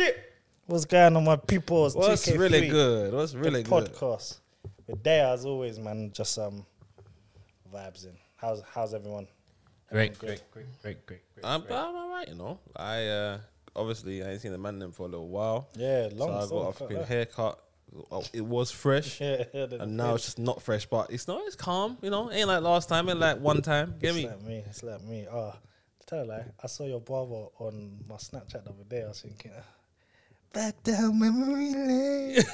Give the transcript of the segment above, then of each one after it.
shit. What's going on, my people? It's What's 2K3, really good? What's really the good? podcast. With Day as always, man. Just um vibes in. How's how's everyone? Great, Everyone great, great, great, great, great. I'm, I'm alright, you know. I uh, obviously I ain't seen the man them for a little while, Yeah, long. so I got a fucking haircut. Oh, it was fresh, Yeah, yeah, and now it's just not fresh, but it's not. It's calm, you know. Ain't like last time, ain't like one time. Get it's me? like me. It's like me. Oh, tell you, like I saw your barber on my Snapchat the other day. I was thinking, back down memory lane.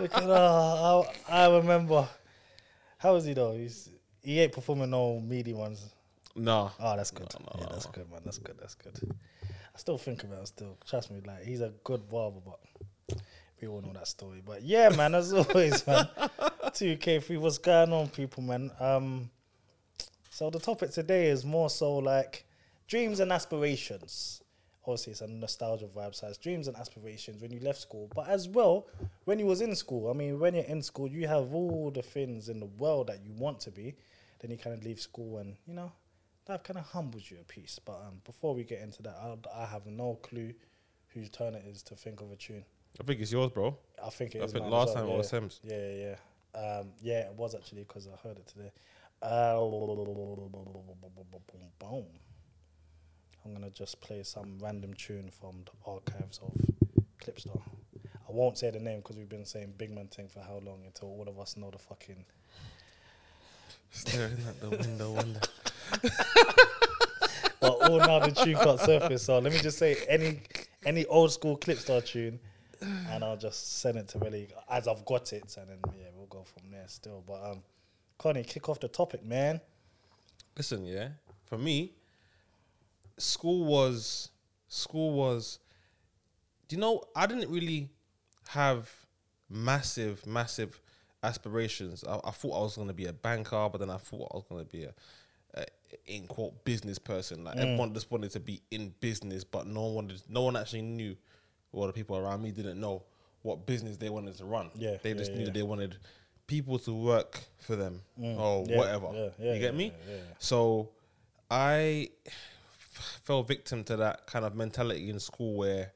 because uh, I, I remember. How was he though? He's he ain't performing no meaty ones. No, Oh, that's good. No, no, yeah, that's no. good, man. That's good. That's good. I still think about him. Still, trust me. Like he's a good barber, but we all know that story. But yeah, man. As always, man. Two K three. What's going on, people, man? Um. So the topic today is more so like dreams and aspirations. Obviously, it's a nostalgia vibe. So it's dreams and aspirations when you left school, but as well when you was in school. I mean, when you're in school, you have all the things in the world that you want to be. Then you kind of leave school, and you know that kind of humbles you a piece. But um, before we get into that, I, I have no clue whose turn it is to think of a tune. I think it's yours, bro. I think it I is think last well, time yeah. it was Sims. Yeah, yeah, yeah. Um, yeah, it was actually because I heard it today. Uh, boom. I'm gonna just play some random tune from the archives of Clipstar. I won't say the name because we've been saying Big Man thing for how long until all of us know the fucking. Staring at the window, wonder. But all now the tune can't surface. So let me just say any any old school Clipstar tune, and I'll just send it to Relly as I've got it, and then yeah, we'll go from there still. But um, Connie, kick off the topic, man. Listen, yeah. For me, school was school was. Do you know? I didn't really have massive, massive aspirations. I, I thought I was going to be a banker, but then I thought I was going to be a, a in quote business person. Like mm. everyone just wanted to be in business, but no one wanted. No one actually knew. Well, the people around me didn't know what business they wanted to run. Yeah, they yeah, just knew yeah. that they wanted people to work for them mm. or Yeah, whatever. yeah, yeah, you get yeah, me? yeah, yeah. So I fell victim to that kind of mentality in school where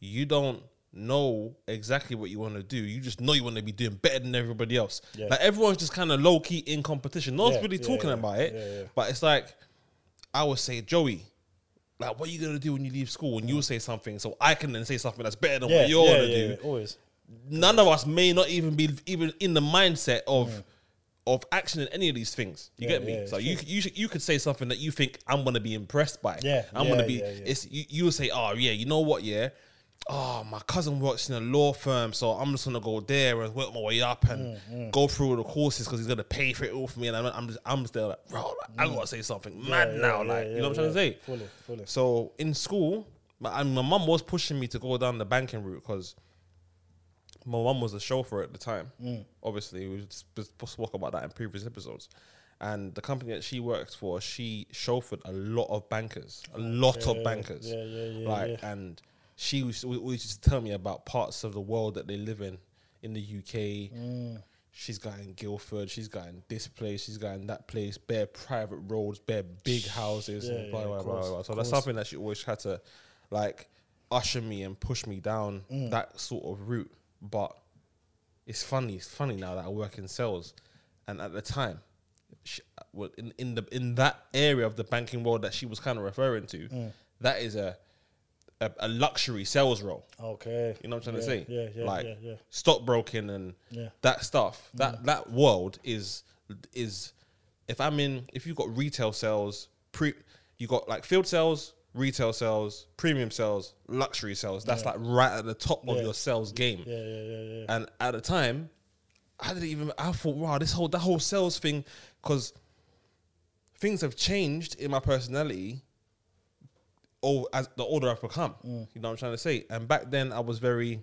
you don't know exactly what you want to do. You just know you want to be doing better than everybody else. Yeah. Like everyone's just kind of low key in competition. No one's Yeah, really talking yeah, about it. But it's like I would say, Joey, like what are you gonna do when you leave school? And you'll say something, so I can then say something that's better than what you're gonna do always. none of us may not even be even in the mindset of of action in any of these things. You Yeah, get me? yeah, so you you you could say something that you think I'm gonna be impressed by. Yeah, I'm yeah, gonna be. It's you. You will say, oh yeah, you know what? Yeah. Oh, my cousin works in a law firm, so I'm just gonna go there and work my way up and Mm, go through all the courses because he's gonna pay for it all for me. And I'm, I'm just, I'm there like, bro, I gotta say something mad Mm. Now, like you know what I'm trying to say. Fully, fully. So in school, my, and my mum was pushing me to go down the banking route because my mum was a chauffeur at the time. Mm. Obviously, we spoke about that in previous episodes. And the company that she worked for, she chauffeured a lot of bankers, a lot Yeah, of bankers. yeah, yeah, yeah, Like, yeah. and she was always just tell me about parts of the world that they live in, in the UK. Mm. She's got in Guildford. She's got in this place. She's got in that place. Bare private roads, bare big houses, Yeah, and blah yeah, blah of blah. course, blah. So that's course. something that she always had to, like, usher me and push me down Mm. that sort of route. But it's funny. It's funny now that I work in sales, and at the time, she, well, in in the in that area of the banking world that she was kind of referring to, Mm. that is a, a a luxury sales role. Okay. You know what I'm trying yeah, to say? Yeah, yeah, like yeah, yeah. stockbroking and Yeah. that stuff. That that world is is if I'm in if you've got retail sales, pre you got like field sales, retail sales, premium sales, luxury sales. That's like right at the top of your sales game. Yeah, yeah, yeah, yeah. And at the time, I didn't even. I thought, wow, this whole that whole sales thing, because things have changed in my personality. Oh, as the older I've become, Mm. you know what I'm trying to say. And back then, I was very,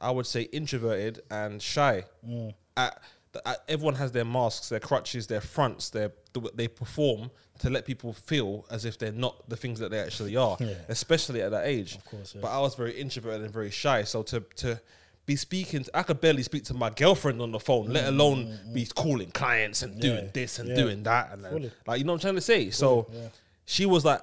I would say, introverted and shy. Mm. At, Uh, everyone has their masks, their crutches, their fronts, their they perform to let people feel as if they're not the things that they actually are, Yeah. especially at that age. Of course, yeah. But I was very introverted and very shy, so to to be speaking, I could barely speak to my girlfriend on the phone, let mm, alone mm, be mm. calling clients and doing Mm, this and yeah. doing that, and then, like you know what I'm trying to say. So yeah. she was like,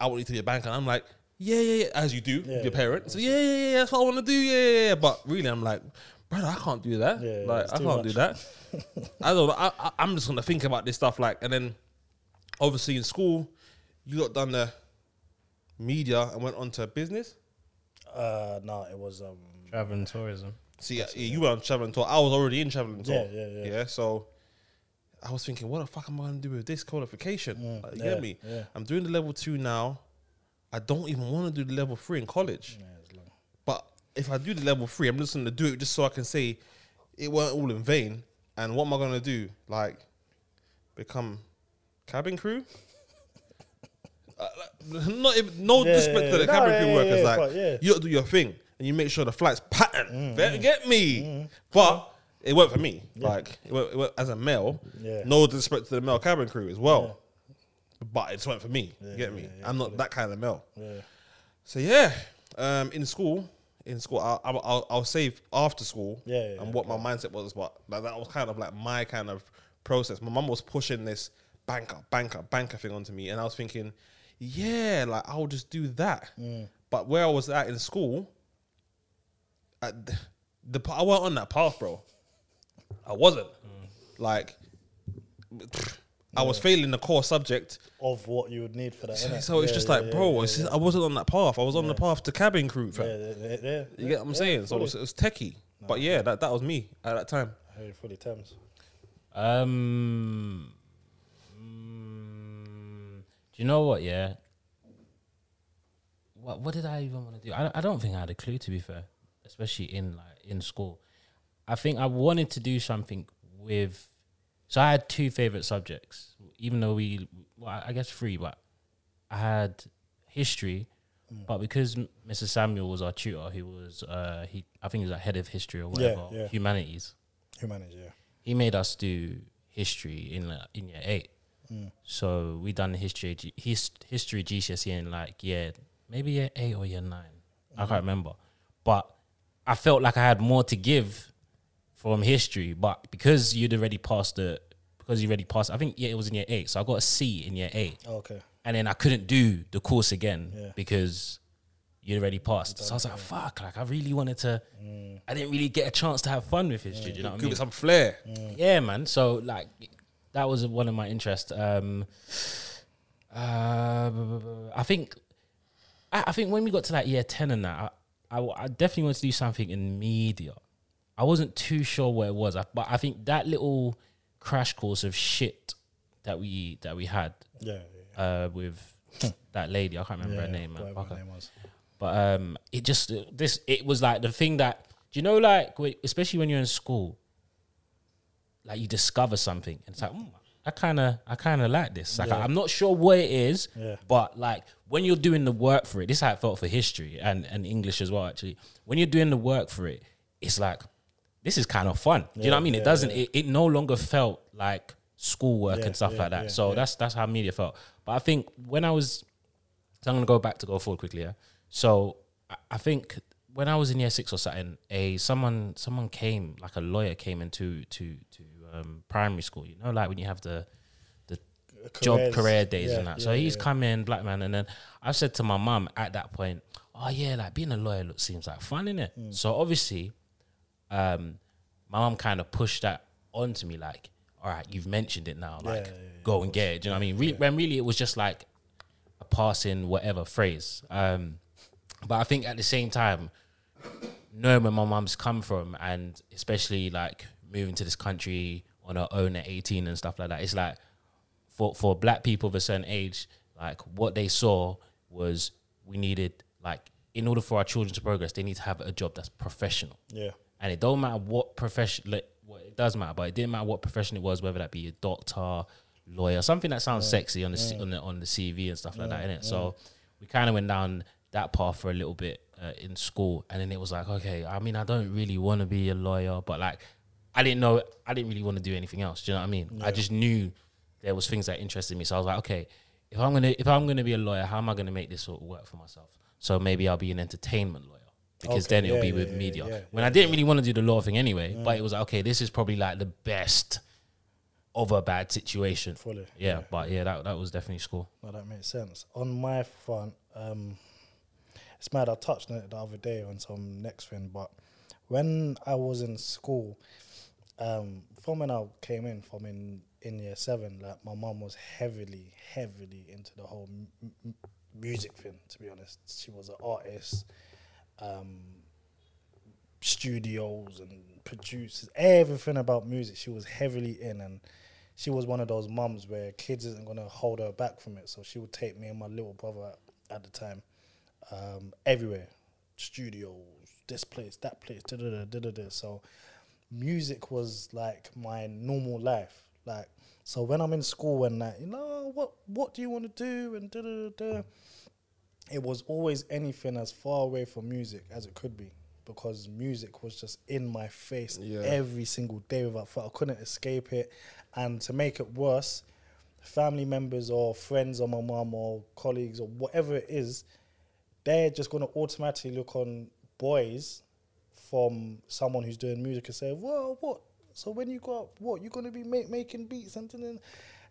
"I want you to be a banker," and I'm like, yeah, yeah, yeah, as you do Yeah, your parents. So, yeah, yeah, yeah, that's what I want to do. Yeah, yeah, yeah. But really, I'm like, brother, I can't do that. Yeah, yeah, like, I can't do that. I don't know. I, I, I'm just gonna think about this stuff, like, and then obviously in school, you got done the media and went on to business. Uh, no, it was um. Travel and tourism. See, yeah, you were on traveling tour. I was already in traveling tour. Yeah, yeah, yeah. Yeah, so I was thinking, what the fuck am I gonna do with this qualification? Like, you get me? yeah. I'm doing the level two now. I don't even want to do the level three in college. Yeah, it's long. But if I do the level three, I'm just gonna do it just so I can say it weren't all in vain. And what am I gonna do? Like become cabin crew? Uh, not even, no Yeah, disrespect to the no, cabin yeah, crew yeah, workers. yeah, like but yeah. you do your thing and you make sure the flight's patterned. Mm, Better Get me, but it worked for me. Like it worked, it worked as a male. Yeah. No disrespect to the male cabin crew as well. But it just went for me. you get me? yeah, yeah, I'm not that kind of male. Yeah. So yeah, um, in school, in school, I'll, I'll, I'll, I'll save after school. Yeah, yeah, and yeah, what my mindset was, but like, that was kind of like my kind of process. My mum was pushing this banker, banker, banker thing onto me, and I was thinking, yeah, like I'll just do that. Mm. But where I was at in school, at the, the I wasn't on that path, bro. I wasn't. Like, I was failing the core subject. Of what you would need for that. innit? So it's just yeah, like, yeah, bro, yeah, yeah. just- I wasn't on that path. I was on the path to cabin crew, fam. Yeah, yeah, yeah, yeah. You get what I'm saying? So it was, it was techie. But yeah, that, that was me at that time. Hey, fully Thames. Um, mm, do you know what? Yeah. What What did I even want to do? I I don't think I had a clue to be fair, especially in like in school. I think I wanted to do something with. So I had two favorite subjects, even though we, well, I- guess three, but I had history. But because Mr. Samuel was our tutor, he was uh he I think he was like head of history or whatever, yeah. humanities Humanity, yeah. he made us do history in uh, in year eight. So we done history G- his, history GCSE in like year maybe year eight or year nine. I can't remember, but I felt like I had more to give from history. But because you'd already passed the because you already passed, I think yeah it was in year eight, so I got a C in year eight, Oh, okay. and then I couldn't do the course again Yeah. because you'd already passed. So I was like, fuck, like I really wanted to. I didn't really get a chance to have fun with history. Do you know what I Give mean? it some flair. Yeah, man. So like that was one of my interests. Um, uh, I think I, I think when we got to like year ten and that, I, I, I definitely wanted to do something in media. I wasn't too sure what it was, I- but I think that little crash course of shit that we that we had Yeah, yeah, uh, with that lady, I can't remember yeah. her name, man. her name was. But um, it just this it was like the thing that do you know like especially when you're in school, like you discover something and it's like mm, I kind of I kind of like this. Like Yeah. I'm not sure what it is, Yeah. but like when you're doing the work for it, this is how it felt for history and and English as well. Actually, when you're doing the work for it, it's like this is kind of fun. Do you know what I mean? yeah, it doesn't. It, it no longer felt like schoolwork Yeah, and stuff yeah, like that. yeah, so yeah. that's that's how media felt. But I think when I was so I'm gonna go back to go forward quickly. Yeah. So I, I think when I was in year six or something, a someone someone came like a lawyer came into to to um, primary school. You know, like when you have the the job career days Yeah, and that. So he's yeah. come in, black man, and then I said to my mum at that point, "Oh yeah, like being a lawyer look, seems like fun, innit?" Mm. So obviously, um, my mom kind of pushed that onto me, like, "All right, you've mentioned it now, like, yeah, yeah, go and get it." Do you know what I mean? Re- When really it was just like a passing whatever phrase. Um, but I think at the same time, knowing where my mom's come from, and especially like moving to this country on her own at 18 and stuff like that, it's like for for black people of a certain age, like what they saw was we needed like in order for our children to progress, they need to have a job that's professional. Yeah. And it don't matter what profession, like, well, it does matter, but it didn't matter what profession it was, whether that be a doctor, lawyer, something that sounds sexy on the C on the on the CV and stuff like that, innit? So we kind of went down that path for a little bit uh, in school, and then it was like, okay, I mean, I don't really want to be a lawyer, but like, I didn't know, I didn't really want to do anything else. Do you know what I mean? I just knew there was things that interested me, so I was like, okay, if I'm gonna if I'm gonna be a lawyer, how am I gonna make this sort of work for myself? So maybe I'll be an entertainment lawyer because Okay, then it'll yeah, be with yeah, media. yeah, when I didn't really want to do the law thing anyway, but it was like, okay, this is probably like the best of a bad situation. Fully, Yeah, but yeah, that that was definitely school. No, that makes sense. On my front, um, it's mad. I touched on it the other day on some next thing, but when I was in school, um, from when I came in, from in in year seven, like my mom was heavily, heavily into the whole m- m- music thing. To be honest, she was an artist, um, studios and producers, everything about music. She was heavily in, and she was one of those mums where kids isn't gonna hold her back from it. So she would take me and my little brother at, the time, um, everywhere, studios, this place, that place, da da da da da. So music was like my normal life. Like so when I'm in school and that, you know, what what do you want to do and da da da. It was always anything as far away from music as it could be because music was just in my face Yeah. every single day without fail. I couldn't escape it. And to make it worse, family members or friends or my mom or colleagues or whatever it is, they're just going to automatically look on boys from someone who's doing music and say, "Well, what? So when you go up, what You're gonna be make, making beats and and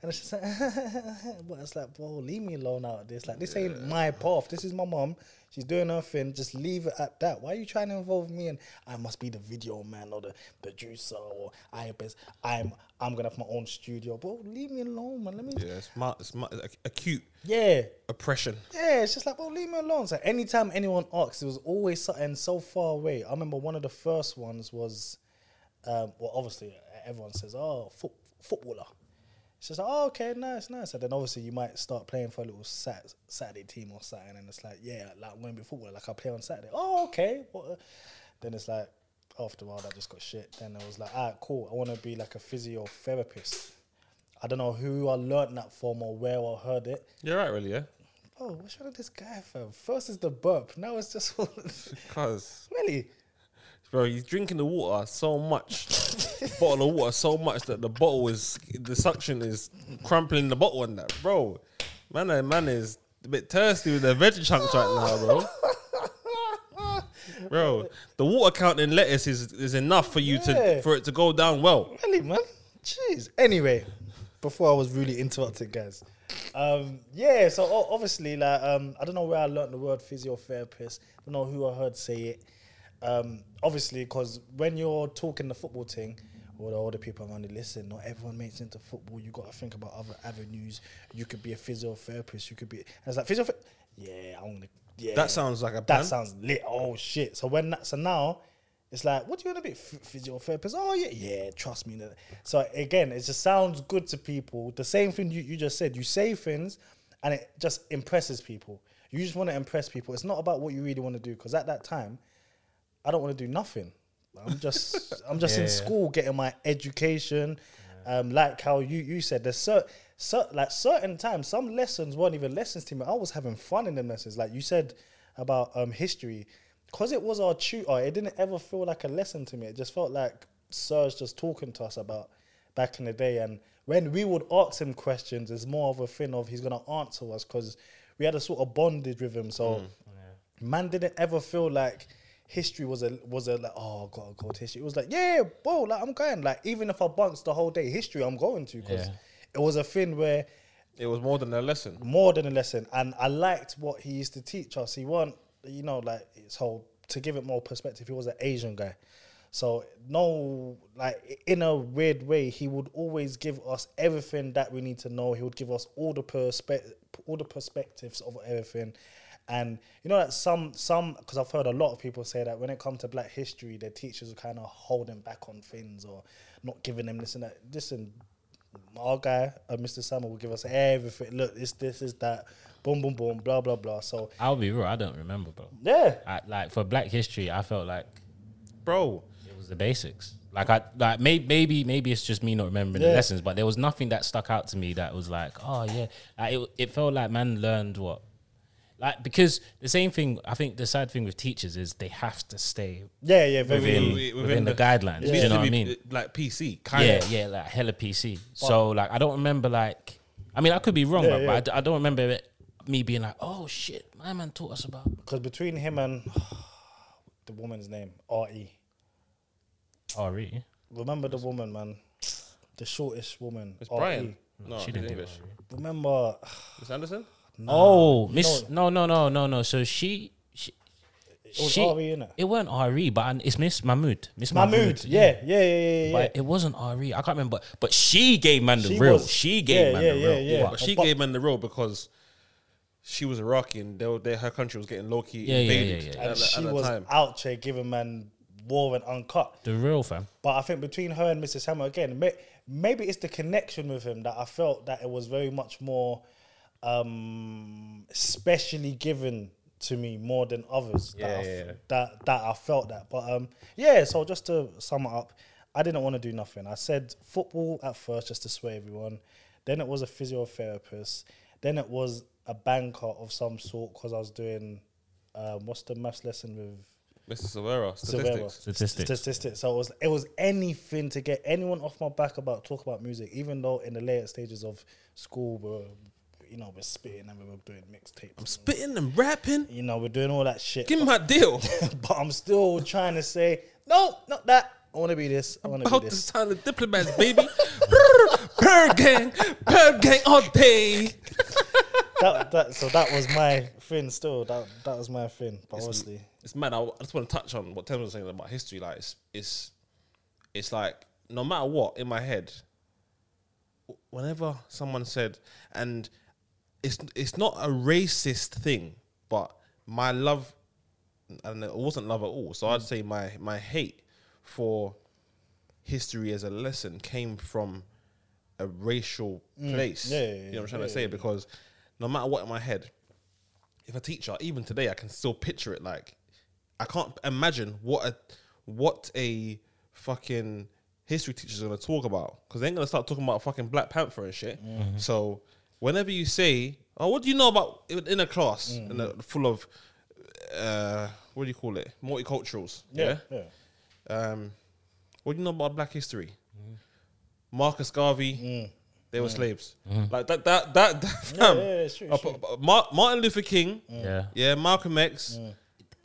and it's just like, but it's like, bro, leave me alone out of this. Like this ain't my path. This is my mom. She's doing her thing. Just leave it at that. Why are you trying to involve me? And I must be the video man or the producer or I best. I'm I'm gonna have my own studio. Bro, leave me alone, man. Let me. Yeah, it's, mu- it's ac- acute Yeah. oppression. Yeah, it's just like, well, leave me alone. So anytime anyone asks, it was always something so far away. I remember one of the first ones was, um, well, obviously everyone says, oh, foot, footballer. It's just like, oh, okay, nice, nice. And then obviously you might start playing for a little sat- Saturday team or something, and it's like, yeah, like I'm going to be footballer, like I play on Saturday. Oh, okay. What, then it's like, after a while, that just got shit. Then it was like, all right, cool. I want to be like a physiotherapist. I don't know who I learned that from or where I heard it. You're right, really, yeah. Oh, what's wrong with this guy, fam? First is the burp. Now it's just Because, really. Bro, he's drinking the water so much, bottle of water so much that the bottle is, the suction is crumpling the bottle and that, bro. Man, man is a bit thirsty with the veggie chunks right now, bro. Bro, the water count in lettuce is, is enough for you Yeah. to for it to go down well. Really, man. Jeez. Anyway, before I was really interrupted, guys. Um, yeah, so o- obviously, like, um, I don't know where I learned the word physiotherapist. I don't know who I heard say it. Um, obviously, because when you're talking the football thing, all the older people around you listen, not everyone makes it into football. You got to think about other avenues. You could be a physiotherapist. You could be. And it's like physiotherapist. Yeah, I'm gonna. Yeah, That sounds like a plan. that sounds lit. Oh shit! So when that, so now it's like, what do you want to be Ph- physiotherapist? Oh yeah, yeah. Trust me. So again, it just sounds good to people. The same thing you, you just said. You say things, and it just impresses people. You just want to impress people. It's not about what you really want to do. Because at that time, I don't want to do nothing. I'm just I'm just Yeah, in yeah. school getting my education. Um, like how you you said, there's cer- cer- like certain times some lessons weren't even lessons to me. I was having fun in them lessons. Like you said about um history, because it was our tutor. It didn't ever feel like a lesson to me. It just felt like Sir's just talking to us about back in the day. And when we would ask him questions, it's more of a thing of he's gonna answer us because we had a sort of bondage with him. So man didn't ever feel like history was a was a like oh I gotta go to history. It was like yeah, bro, like I'm going. Like even if I bunks the whole day, history I'm going to because Yeah. it was a thing where It was more than a lesson. more than a lesson, and I liked what he used to teach us. He wasn't you know like his whole to give it more perspective. He was an Asian guy. So no, like in a weird way, he would always give us everything that we need to know. He would give us all the perspe- all the perspectives of everything, and you know that some some because I've heard a lot of people say that when it comes to Black history, their teachers are kind of holding back on things or not giving them this and that. Listen, our guy, uh, Mr. Samuel, will give us everything. Look, this this is that. Boom, boom, boom. Blah, blah, blah. So I'll be real. I don't remember, bro. yeah, I, like for Black History, I felt like Bro, it was the basics. Like I like may, maybe maybe it's just me not remembering the lessons, but there was nothing that stuck out to me that was like, oh yeah, like it, it felt like man learned what, like because the same thing. I think the sad thing with teachers is they have to stay yeah, yeah. Very within within within, the, the- guidelines. it Do needs you know what I mean? uh, Like PC, kind yeah, of. yeah, like hella PC. So like I don't remember like, I mean I could be wrong, Yeah, but, yeah. but I d- I, don't remember it, me being like, oh shit, my man taught us about. Because between him and the woman's name, R.E. Oh? Remember the woman, man? The shortest woman. It's R.E.. Brian. No, she didn't English. Remember? Miss Anderson? Oh, Miss. No, no, no, no, no. So she she, It was she- Ari, innit? it weren't Ari, but it's Miss Mahmood. Miss Mahmood. Yeah, yeah, yeah, yeah, yeah. But it wasn't Ari. I can't remember. But she gave man the She real. was- she gave yeah, man yeah, the yeah, real. yeah. But- But she But- gave man the role because she was Iraqi and they, were- they, her country was getting low key Yeah, yeah, invaded yeah, yeah. at, and the- she at the was time. out there giving man war and uncut. the real fam. But I think between her and Mrs. Hammer again, may, maybe it's the connection with him that I felt that it was very much more um especially given to me more than others that, Yeah, I, yeah, f- yeah. that that I felt that. But um yeah, so just to sum it up, I didn't want to do nothing. I said football at first just to sway everyone. Then it was a physiotherapist. Then it was a banker of some sort because I was doing um, what's the maths lesson with Mr. Silvera, Silvera. statistics. Statistics. Statistics. So it was it was anything to get anyone off my back about talk about music, even though in the later stages of school we're you know we're spitting and we were doing mixtapes. I'm spitting and rapping. You know we're doing all that shit. Give me my deal. but I'm still trying to say no, not that. I want to be this. I want to be this time, the diplomats, baby. per gang, per gang all day. that, that so that was my thing. Still, that that was my thing. But obviously, It's mad. I, I just want to touch on what Tim was saying about history. Like, it's, it's, it's like no matter what in my head, whenever someone said, and it's it's not a racist thing, but my love, and it wasn't love at all. So Mm. I'd say my my hate for history as a lesson came from a racial place. Mm. Yeah, yeah, you know what I'm trying to say? Because no matter what in my head, if a teacher, even today, I can still picture it. Like, I can't imagine what a what a fucking history teacher's gonna talk about because they're gonna start talking about fucking Black Panther and shit. Mm-hmm. So whenever you say, "Oh, what do you know about in in a class Mm-hmm. in a, full of uh, what do you call it, multiculturals?" yeah, yeah. Um, what do you know about Black history? Marcus Garvey, they were slaves. Like that, that, that, that fam. yeah, it's true, Uh, true. p- p- Mar- Martin Luther King, Yeah. yeah, Malcolm X.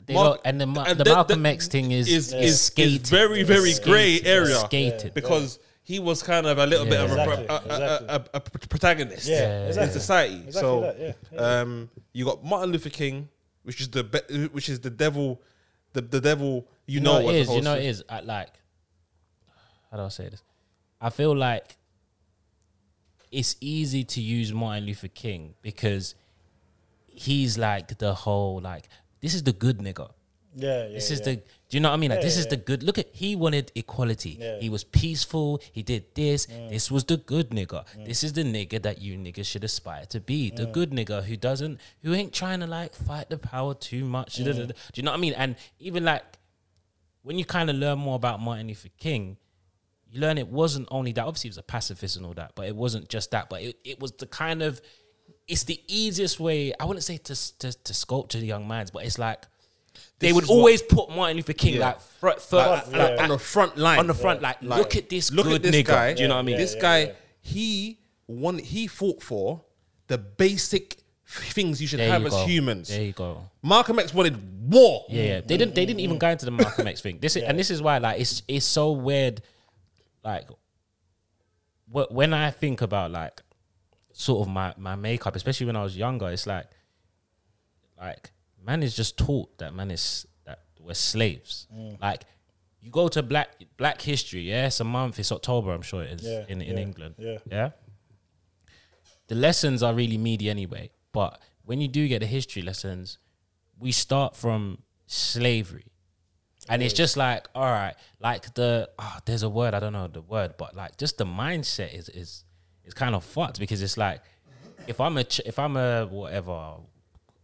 They Mark- don't- and the, and the that- Malcolm that X thing is is, is, is, is very, very It's grey area It's skated. because he was kind of a little bit Yeah. of a, Exactly, a, a, exactly. a, a, a protagonist Yeah, in exactly. society. Exactly so, that, yeah, um, you got Martin Luther King, which is the be- which is the devil, the the devil. You, You know, know, it is. You know, it is. I, like, how do I say this? I feel like it's easy to use Martin Luther King because he's like the whole like this is the good nigga. Yeah, yeah. This is the. Do you know what I mean? Like Yeah, this is the good. Look at he wanted equality. Yeah. He was peaceful. He did this. Mm. This was the good nigga. Mm. This is the nigga that you niggas should aspire to be. The mm. good nigga who doesn't, who ain't trying to like fight the power too much. Do you know what I mean? And even like when you kind of learn more about Martin Luther King, you learn it wasn't only that. Obviously, he was a pacifist and all that, but it wasn't just that. But it, it was the kind of, it's the easiest way. I wouldn't say to to, to sculpture the young minds, but it's like they This would is what- always put Martin Luther King Yeah. like, fr- fir- like, like, like yeah. on the front line, on the front, like, Like, look at this look good at this nigga. guy. Do you know what I mean? this guy, he won. He fought for the basic things you should There have you as go. humans. There you go. Malcolm X wanted war. Yeah, yeah. They didn't. They didn't even go into the Malcolm X thing. This is, and this is why, like, it's it's so weird. Like, wh- when I think about like, sort of my my makeup, especially when I was younger, it's like, like man is just taught that man is that we're slaves. Mm. Like, you go to Black Black History, yeah, it's a month. It's October, I'm sure it is Yeah, in in yeah, England. yeah. yeah. The lessons are really meaty anyway, but when you do get the history lessons, we start from slavery. And it's just like, all right, like the oh, there's a word, I don't know the word, but like just the mindset is is is kind of fucked because it's like if I'm a ch- if I'm a whatever,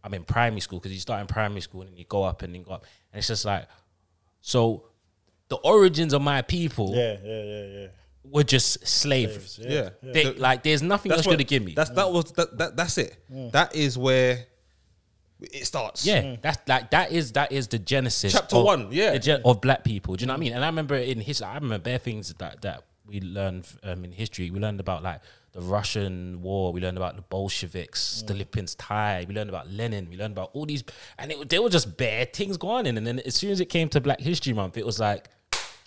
I'm in primary school because you start in primary school and then you go up and then go up, and it's just like, so the origins of my people Yeah, yeah, yeah, yeah. were just slavery. Yeah, They, The- like there's nothing else that's you're what gonna give me. That's that was that, that that's it. That is where it starts. Yeah, that's like that is that is the genesis. Chapter of, one, yeah. the gen- of black people. Do you know what I mean? And I remember in history, I remember bare things that that we learned um, in history. We learned about like the Russian war. We learned about the Bolsheviks, mm. the Stolypin's tie. We learned about Lenin. We learned about all these, and it, they were just bare things going on. And then as soon as it came to Black History Month, it was like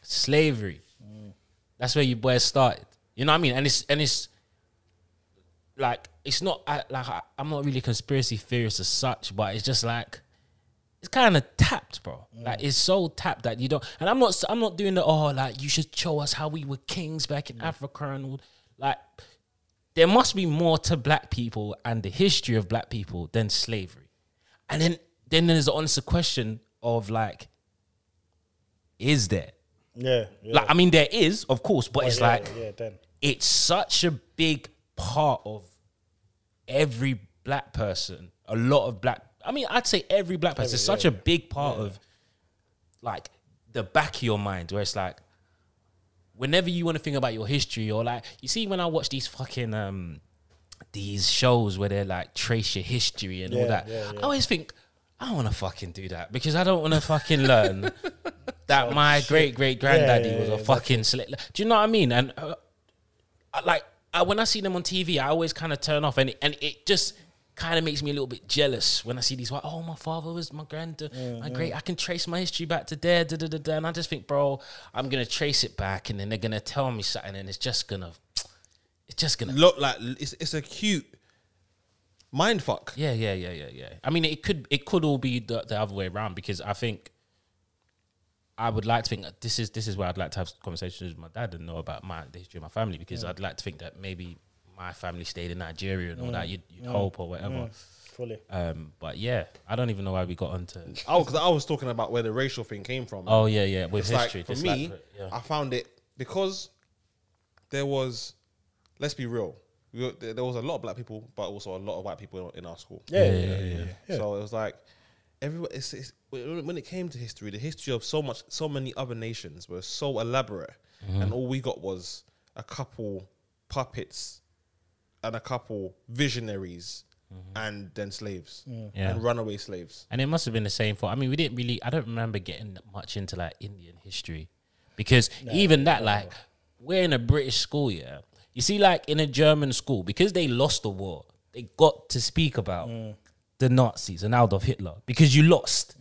slavery. Mm. That's where you boys started. You know what I mean? And it's and it's like it's not I, like I, I'm not really conspiracy theorist as such, but it's just like it's kind of tapped, bro. Mm. Like it's so tapped that you don't. And I'm not. I'm not doing the oh like you should show us how we were kings back in Africa and all. Like there must be more to black people and the history of black people than slavery. And then then there's the honest question of like, is there? Yeah, yeah. Like I mean, there is, of course, but it's yeah, like yeah, then it's such a big part of every black person. A lot of black. I mean, I'd say every black person. it's such a big part of like the back of your mind, where it's like, whenever you want to think about your history, or like you see when I watch these fucking um these shows where they're like trace your history and all that. yeah, yeah. I always think. I don't want to fucking do that because I don't want to fucking learn that my great great granddaddy Yeah, yeah, was a yeah, fucking slave. Do you know what I mean? And uh, I, like I, when I see them on TV, I always kind of turn off, and it, and it just kind of makes me a little bit jealous when I see these. Like, oh, my father was my grand, my mm-hmm. great. I can trace my history back to there, da, da, da, da. and I just think, bro, I'm gonna trace it back, and then they're gonna tell me something, and it's just gonna, it's just gonna. Look like it's it's a cute mind fuck. Yeah, yeah, yeah, yeah, yeah. I mean, it could it could all be the, the other way around because I think I would like to think that this is this is where I'd like to have conversations with my dad and know about my the history of my family because mm. I'd like to think that maybe my family stayed in Nigeria and all that. You'd, you'd hope or whatever. fully. Um, but yeah, I don't even know why we got onto. Oh, because I was talking about where the racial thing came from. Oh yeah, yeah, with it's history. like for just me, like- yeah. I found it because there was. Let's be real. We were, there there was a lot of black people, but also a lot of white people in, in our school. Yeah, yeah, yeah, yeah. yeah. So it was like everyone. It's, it's, when when it came to history, the history of so much, so many other nations was so elaborate, Mm-hmm. and all we got was a couple puppets and a couple visionaries, and then slaves Mm. Yeah. and runaway slaves. And it must have been the same for. I mean, we didn't really. I don't remember getting much into like Indian history because even that, like, we're in a British school, yeah. You see, like in a German school, because they lost the war, they got to speak about the Nazis and Adolf Hitler because you lost.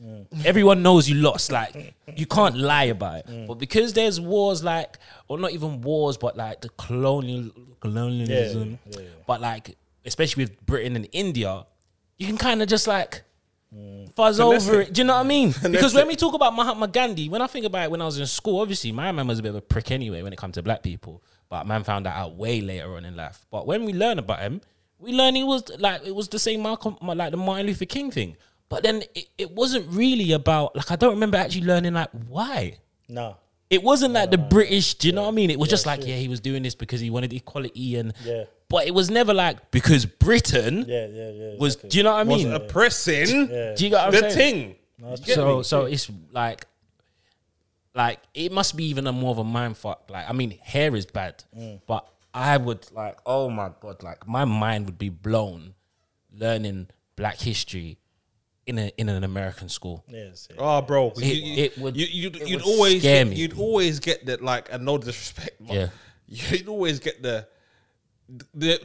Everyone knows you lost. Like, you can't lie about it. But because there's wars, like, or not even wars, but like the colonial colonialism, yeah, yeah. but like especially with Britain and India, you can kind of just like fuzz over it. Do you know what I mean? Because when we talk about Mahatma Gandhi, when I think about it when I was in school, obviously my man was a bit of a prick anyway when it comes to black people. But man found that out way later on in life. But when we learn about him, we learn he was like it was the same Malcolm, like the Martin Luther King thing. But then it, it wasn't really about like I don't remember actually learning like why. No. It wasn't like the British, do you know what I mean? It was just like, yeah, he was doing this because he wanted equality and Yeah. but it was never like because Britain Yeah, yeah, yeah. was exactly. do you know what I Was mean? oppressing Yeah. Do you get what I'm the saying? thing. Get So me? so it's like like it must be even a more of a mind fuck. Like I mean, hair is bad, Mm. but I would like, oh my god, like my mind would be blown learning black history in a in an American school. Yes, yeah. Oh, bro, It- you, you, it would- you, you'd, it you'd would always scare get, me. you'd always get that like and no disrespect, but Yeah. you'd always get the the,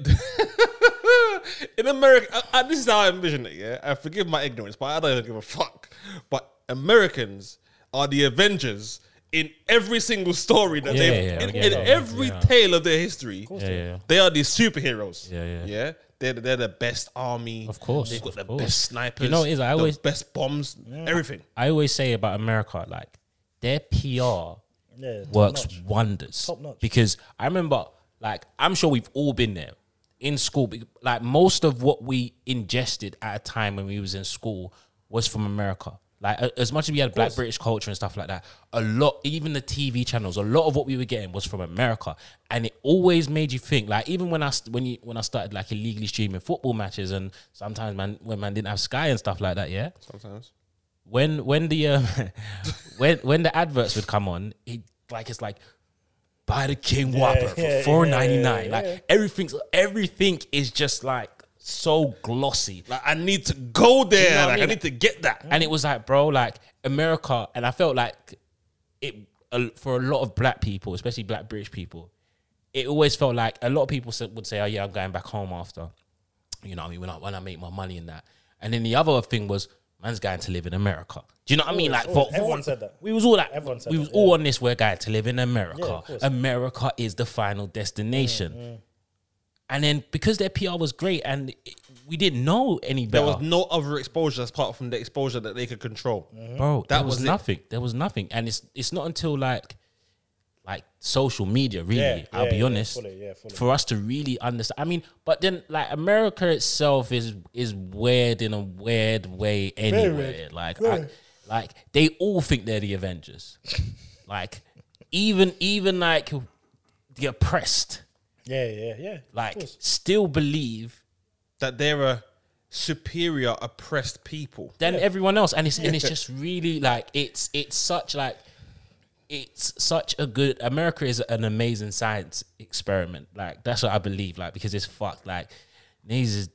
in America. uh, uh, this is how I envision it. Yeah, I forgive my ignorance, but I don't even give a fuck. But Americans are the Avengers in every single story that Yeah, they've yeah, in, in that. every Yeah. tale of their history. Yeah, yeah, yeah. They are these superheroes. Yeah, yeah. yeah. They're, they're the best army. Of course, they've got the course. best snipers. You know what it is? I the always- best bombs, everything. I always say about America, like their PR Yeah, top works notch. wonders. Top notch. Because I remember, like, I'm sure we've all been there in school. Like, most of what we ingested at a time when we was in school was from America. Like, a- as much as we had black British culture and stuff like that, a lot, even the TV channels, a lot of what we were getting was from America, and it always made you think. Like, even when I when you when I started like illegally streaming football matches, and sometimes man when man didn't have Sky and stuff like that, yeah Sometimes. when when the um, when when the adverts would come on, it like it's like buy the King Whopper for yeah, four ninety nine. yeah, like everything's everything is just like so glossy. Like I need to go there. You know what I like I, need to get that. And it was like, bro, like America, and I felt like it uh, for a lot of black people, especially black British people, it always felt like a lot of people would say, "Oh yeah, I'm going back home after." You know, what I mean, when I when I make my money and that, and then the other thing was, man's going to live in America. Do you know what I mean? Like, Always, for. Everyone for- said that. We was all like, Everyone said we that, was all yeah. on this. We're going to live in America. Yeah. America is the final destination. And then because their PR was great and we didn't know any better. There was no other exposure apart from the exposure that they could control. Mm-hmm. bro. That That was, was nothing. There was nothing, and it's it's not until like like social media really. Yeah, I'll yeah, be yeah, honest. fully, yeah, fully. For us to really understand, I mean, but then like America itself is is weird in a weird way anyway. weird. Like, Very. I, like they all think they're the Avengers. like, even even like the oppressed, Yeah, yeah, yeah. like still believe That they're a superior oppressed people. than everyone else, and it's and it's just really like it's it's such like it's such a good America is an amazing science experiment. Like that's what I believe. Like because it's fucked. Like these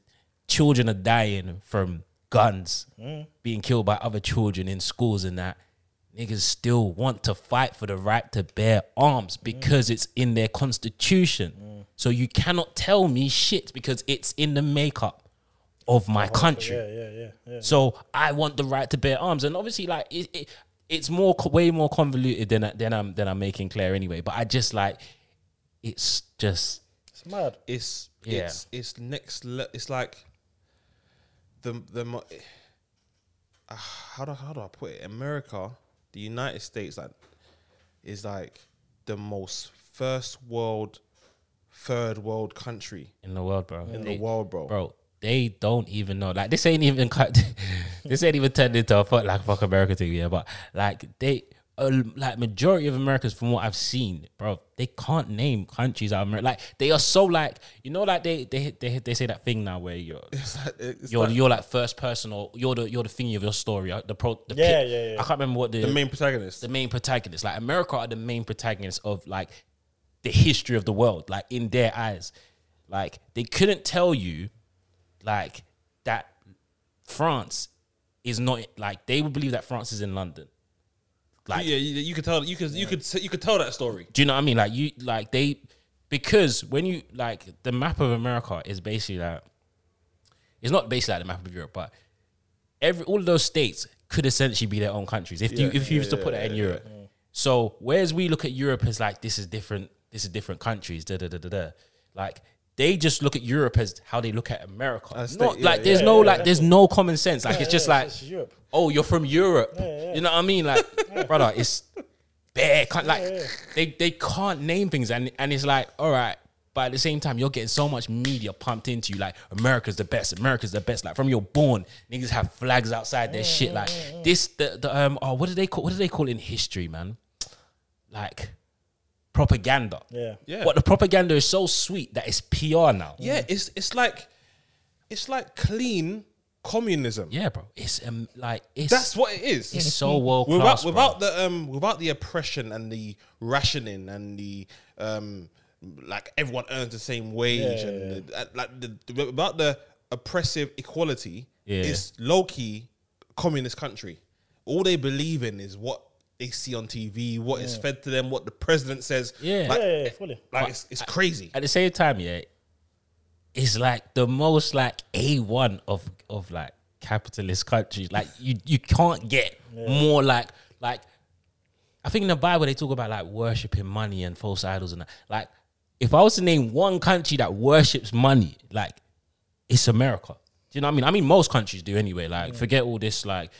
children are dying from guns, mm. being killed by other children in schools and that. Niggas still want to fight for the right to bear arms because mm. it's in their constitution. Mm. So you cannot tell me shit because it's in the makeup of my country. Yeah, yeah, yeah, yeah. So I want the right to bear arms, and obviously, like it, it it's more way more convoluted than I- than I'm than I'm making clear anyway. But I just like it's just It's mad. It's Yeah. it's it's next. Le- it's like the the mo- uh, how do how do I put it? America, the United States, like is like the most first world, third world country in the world, bro. in They- the world, bro. bro. They don't even know. Like this ain't even cut. this ain't even turned into a fuck like fuck America thing, yeah. But like they, uh, like majority of Americans, from what I've seen, bro, they can't name countries out of America. Like they are so like you know, like they they they they say that thing now where you're It's like, it's you're like you're like first person or you're the you're the thingy of your story. uh, The pro the Yeah, pit- yeah, yeah. I can't remember what the the main protagonist. the main protagonist. Like America are the main protagonists of like the history of the world, like in their eyes. Like they couldn't tell you like that France is not like they would believe that France is in London. Like yeah, you, you could tell. You could you could you could tell that story. do you know what I mean? Like you like they because when you like the map of America is basically like it's not basically like the map of Europe, but every all of those states could essentially be their own countries if you if you yeah, used to yeah, put it in Europe. So whereas we look at Europe as like this is different, this is different countries, da da da da da. Like they just look at Europe as how they look at America. Not they- yeah, like there's yeah, no yeah, like there's no common sense. Like it's just like it's oh, you're from Europe. You know what I mean? Like, brother, it's bare. Can't, like, they they can't name things, and and it's like, all right. But at the same time, you're getting so much media pumped into you, like America's the best, America's the best. Like from your born, niggas have flags outside their shit. Like this, the, the um, oh, what do they call? What do they call in history, man? Like propaganda. Yeah. Yeah. But the propaganda is so sweet that it's PR now. Yeah, it's it's like it's like clean communism. Yeah, bro. It's um, like it's That's what it is. it's so well without class, without the um without the oppression and the rationing and the um like everyone earns the same wage Yeah, and The, uh, like the, the- without the oppressive equality Yeah. it's low key communist country all they believe in is what they see on TV what is fed to them what the president says Yeah. like, Yeah, yeah, yeah, fully. like it's, it's crazy at the same time, yeah, it's like the most like A one of of like capitalist countries. Like you you can't get more like like I think in the Bible they talk about like worshiping money and false idols and that. Like if I was to name one country that worships money, like it's America. Do you know what I mean? I mean most countries do anyway. Like forget all this like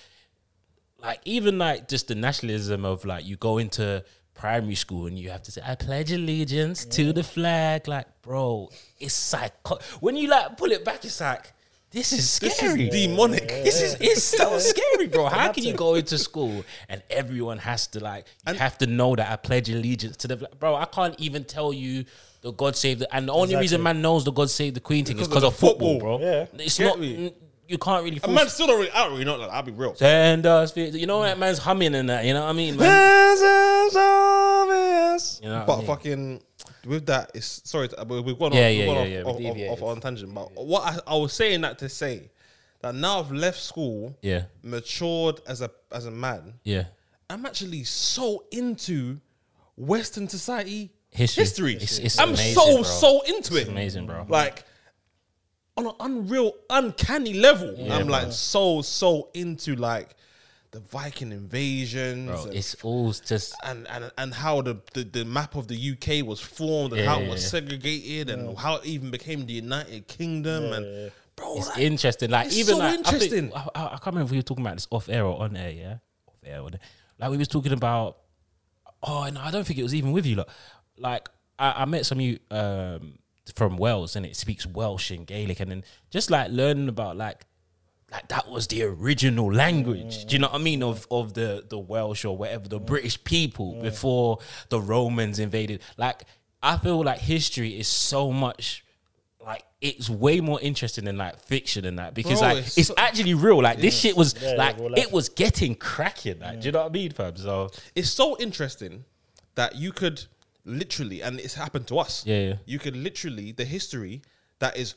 like even like just the nationalism of like you go into primary school and you have to say I pledge allegiance to the flag. Like, bro, it's psycho. When you like pull it back, it's like this is scary. this is demonic This is it's so scary, bro. How can you go into school and everyone has to like you have to know that I pledge allegiance to the flag? bro? I can't even tell you the God save the and the only reason man knows the God save the Queen thing is Because because of of football, football. bro. Yeah. It's Get not me? You can't really a force man still don't really I don't really know that I'll be real Send us, you know that man's humming and that. You know what I mean, man. You know what but I mean? fucking with that, it's sorry, we've gone Yeah, off, yeah, gone yeah, off, yeah, off, off, off on tangent. But what I, I was saying that to say that now I've left school, Yeah, matured as a as a man, yeah. I'm actually so into Western society History. history. It's- it's I'm amazing, so bro. so into it. amazing, bro. Like on an unreal, uncanny level. I'm like so so into like the Viking invasions, bro. and, It's all just and, and and how the, the, the map of the UK was formed and Yeah, how it was yeah. segregated and how it even became the United Kingdom and yeah. bro, it's like, interesting. Like it's even so like, interesting. I, think, I, I can't remember if we were talking about this off air or on air. Yeah, off air. On air. Like we was talking about. Oh no, I don't think it was even with you. Look, like I, I met some you um, from Wales, and it speaks Welsh and Gaelic, and then just like learning about like. Like that was the original language. Do you know what I mean? Of of the the Welsh or whatever the British people mm. before the Romans invaded. Like I feel like history is so much like it's way more interesting than like fiction and that because Bro, like it's it's, so- actually real. Like this shit was Yeah, like life. it was getting cracking. Like, do you mm. know what I mean, fam? So it's so interesting that you could literally, and it's happened to us. Yeah, yeah. You could literally the history that is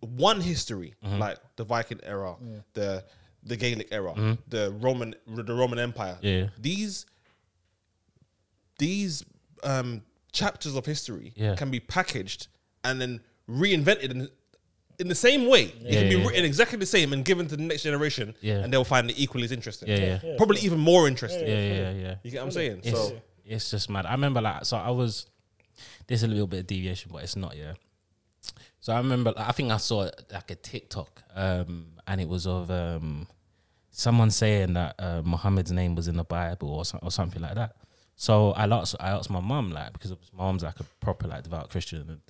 one history, Mm-hmm. like the Viking era, the the Gaelic era, the Roman the Roman Empire. Mm-hmm. Yeah. These these um, chapters of history Yeah. can be packaged and then reinvented in, in the same way. it can be Yeah, yeah. written exactly the same and given to the next generation, Yeah. and they'll find it equally as interesting. Yeah, yeah. Probably even more interesting. yeah, yeah, yeah. You get what I'm saying? It's, So it's just mad. I remember like so I was there's a little bit of deviation, but it's not, yeah. So I remember I think I saw like a TikTok, um, and it was of um someone saying that uh, Muhammad's name was in the Bible or, so, or something like that. So I asked I asked my mum like because my mom's like a proper like devout Christian,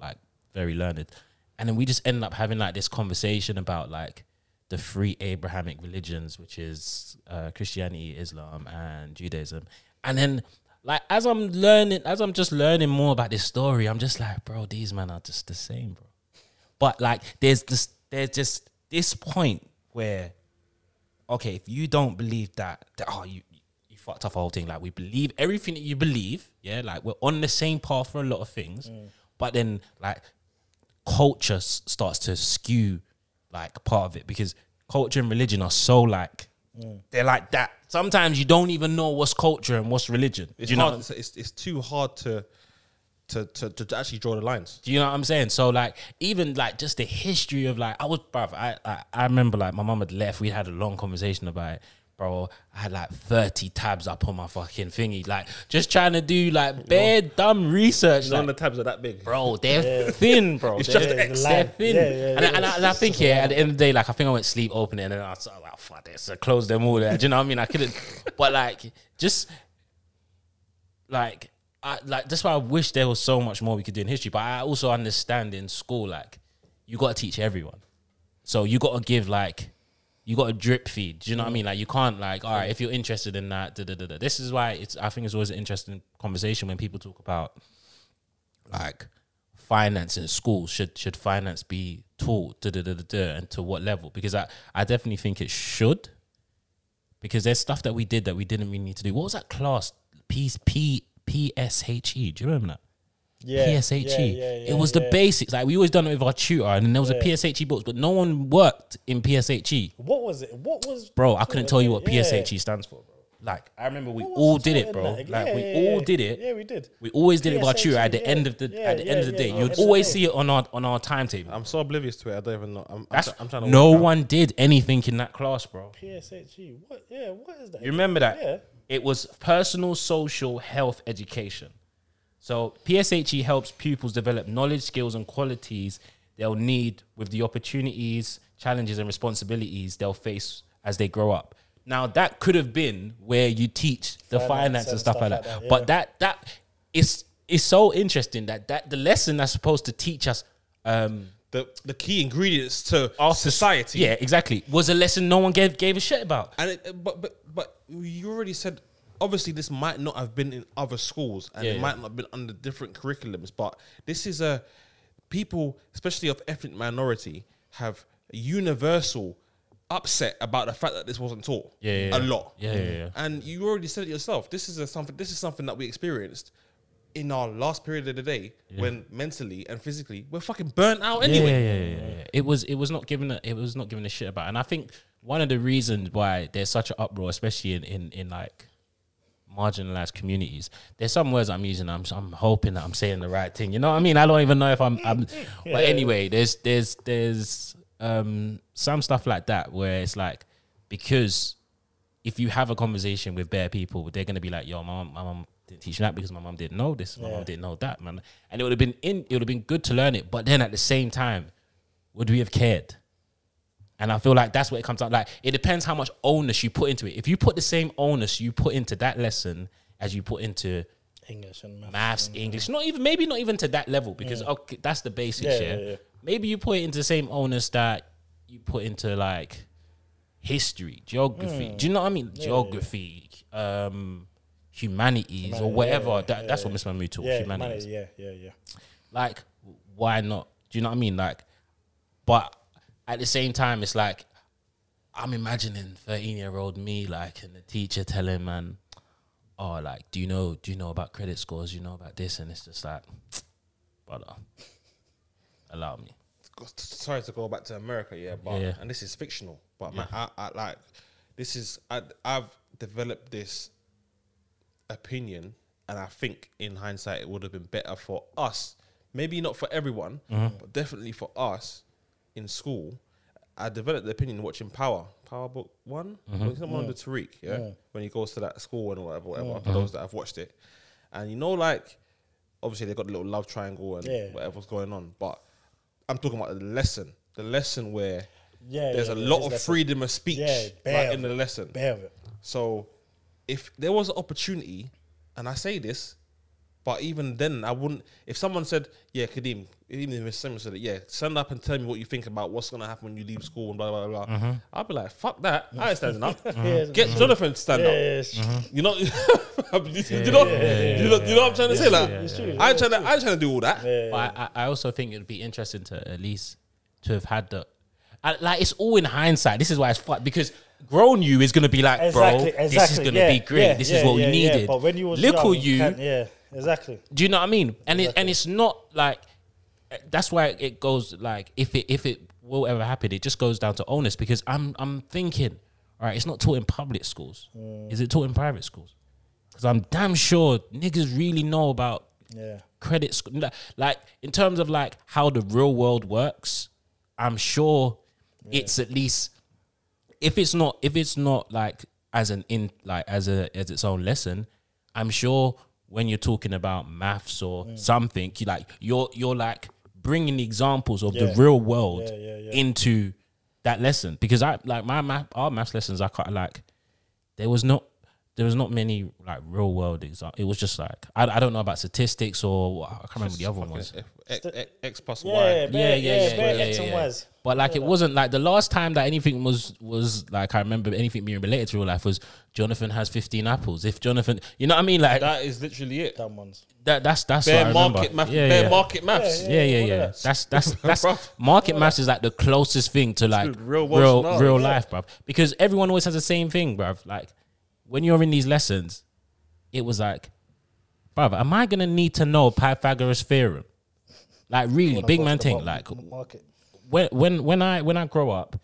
like very learned, and then we just ended up having like this conversation about like the three Abrahamic religions, which is uh, Christianity, Islam, and Judaism, and then like as I'm learning, as I'm just learning more about this story, I'm just like, bro, these men are just the same, bro. But like, there's this, there's just this point where okay, if you don't believe that, that oh, you you fucked up the whole thing. Like we believe everything that you believe. Yeah, like we're on the same path for a lot of things, mm. but then like culture s- starts to skew like part of it because culture and religion are so like they're like that. Sometimes you don't even know what's culture and what's religion. it's you know? hard. It's, it's, it's too hard to to, to to to actually draw the lines. Do you know what I'm saying? So like even like just the history of like I was bruv, I I, I remember like my mum had left. We had a long conversation about it. Bro, I had like 30 tabs up on my fucking thingy, like just trying to do like bare dumb research. None of the tabs are that big. bro, they're thin, bro. It's they're, just the they're thin. Yeah, yeah, and, yeah. I, and, I, and I think yeah, at the end of the day, like I think I went sleep open it, and then I was like, fuck this, I closed them all. There. Do you know what I mean? I couldn't, but like just like I like that's why I wish there was so much more we could do in history. But I also understand in school, like you got to teach everyone, so you got to give like you got to drip feed. Do you know what I mm. mean? Like you can't like all right if you're interested in that. Da, da, da, da. This is why it's I think it's always an interesting conversation when people talk about like finance in schools. Should should finance be taught? Da, da, da, da, da, and to what level? Because I I definitely think it should because there's stuff that we did that we didn't really need to do. What was that class? P P P S H E. Do you remember that? Yeah, PSHE. yeah, yeah, it yeah, was the basics. Like we always done it with our tutor, and then there was a PSHE books, but no one worked in PSHE. What was it? What was Bro, I couldn't tell you what Yeah. PSHE stands for, bro. Like I remember we all did it, bro. in that? Like Yeah, we all yeah. did it. Yeah, we did. We always did it with our tutor at the PSHE, end of the yeah, at the yeah, end of the yeah, day. yeah. You'd End of the always see it on our on our timetable. I'm so oblivious to it. I don't even know. I'm, That's I'm, I'm trying to. no work out. one did anything in that class, bro. PSHE. E. What? Yeah. What is that? You remember that? Yeah. It was personal, social, health education. So PSHE helps pupils develop knowledge, skills, and qualities they'll need with the opportunities, challenges, and responsibilities they'll face as they grow up. Now that could have been where you teach the Finance finance, and and stuff, stuff like that. like that, But that that is is so interesting that that the lesson that's supposed to teach us um the the key ingredients to our society. Yeah, exactly. Was a lesson no one gave gave a shit about. And it, but but but you already said obviously this might not have been in other schools and Yeah, it yeah. might not have been under different curriculums, but this is a people, especially of ethnic minority, have a universal upset about the fact that this wasn't taught. Yeah, yeah, a yeah. lot. Yeah, yeah, yeah. And you already said it yourself. This is a something. This is something that we experienced in our last period of the day when mentally and physically we're fucking burnt out anyway. Yeah, yeah, yeah, yeah, yeah. It was it was not given a, it was not given a shit about. And I think one of the reasons why there's such an uproar, especially in in, in like marginalized communities. There's some words I'm using. I'm I'm hoping that I'm saying the right thing. You know what I mean? I don't even know if I'm. I'm but anyway, there's there's there's um some stuff like that where it's like because if you have a conversation with bare people, they're gonna be like, "Yo, my mom, my mom didn't teach me that because my mom didn't know this, my Yeah. mom didn't know that, man." And it would have been in, it would have been good to learn it, but then at the same time, would we have cared? And I feel like that's what it comes out. Like it depends how much onus you put into it. If you put the same onus you put into that lesson as you put into English and maths. maths, English, not even maybe not even to that level because okay, that's the basics. Yeah, Yeah, yeah, yeah. Maybe you put it into the same onus that you put into like history, geography. Do you know what I mean? geography, um, humanities, or whatever. yeah, that, yeah, that's yeah. what Miss Mamu taught. Yeah, humanities. humanity, yeah, yeah, yeah. Like, why not? Do you know what I mean? Like, but at the same time, it's like I'm imagining 13 year old me, like, and the teacher telling man, "Oh, like, do you know? Do you know about credit scores? Do you know about this?" And it's just like, brother, allow me. sorry to go back to America, yeah, but Yeah. and this is fictional, but man, I, I like this is I I've developed this opinion, and I think in hindsight it would have been better for us, maybe not for everyone, Mm-hmm. but definitely for us in school. I developed the opinion watching Power, Power Book One, mm someone the Tariq, yeah? when he goes to that school and whatever, whatever. For those that have watched it, and you know, like obviously they got the little love triangle and Yeah. whatever's going on, but I'm talking about the lesson, the lesson where Yeah, there's yeah, a yeah, lot of lesson. freedom of speech Yeah, right of in the lesson. Bear with it. So if there was an opportunity, and I say this, but even then I wouldn't. If someone said, "Yeah, Kadeem," even if someone said, it, "Yeah, stand up and tell me what you think about what's gonna happen when you leave school and blah blah blah," blah mm-hmm. I'd be like, "Fuck that! I ain't standing up. Yeah, Get mm-hmm. Jonathan to stand yeah, up." yeah, it's true. You know, you, know, you know, you know, you know what I'm trying to say. Like, It's true. I ain't trying to, I ain't trying to do all that. Yeah, But I, I I also think it'd be interesting to at least to have had the. I, like it's all in hindsight. This is why it's fucked because grown you is gonna be like, Exactly, bro, exactly. this is gonna yeah, be great. yeah, this yeah, is what yeah, we yeah. needed. But when you was little young, you, can't- yeah, exactly. do you know what I mean? And it and it's not like that's why it goes like if it if it will ever happen, it just goes down to onus because I'm I'm thinking, all right, it's not taught in public schools. Mm. Is it taught in private schools? Because I'm damn sure niggas really know about Yeah, credit sc- like in terms of like how the real world works i'm sure it's at least if it's not if it's not like as an in like as a as its own lesson i'm sure when you're talking about maths or Mm. something you like you're you're like bringing examples of Yeah. the real world Yeah, yeah, into that lesson because i like my math our maths lessons i quite like there was not there was not many like real world examples. It was just like I, I don't know about statistics or I can't remember the other one was. F- X, X, X plus yeah, Y. yeah, Yeah, yeah, yeah, yeah, yeah, X yeah, and. Ys. But like it wasn't like the last time that anything was was like I remember anything being related to real life was Jonathan has fifteen apples. If Jonathan, you know what I mean, like that, That is literally it. Dumb ones. that's that's Bare what I market math. Yeah, bare yeah. market maths. Yeah, yeah, yeah, all yeah. That's that's that's market maths is like the closest thing to like real real world real, scenario, yeah. life, bruv. Because everyone always has the same thing, bruv. Like when you're in these lessons, it was like, brother, am I gonna need to know Pythagoras theorem? Like really, big man thing. Like when when when I when I grow up,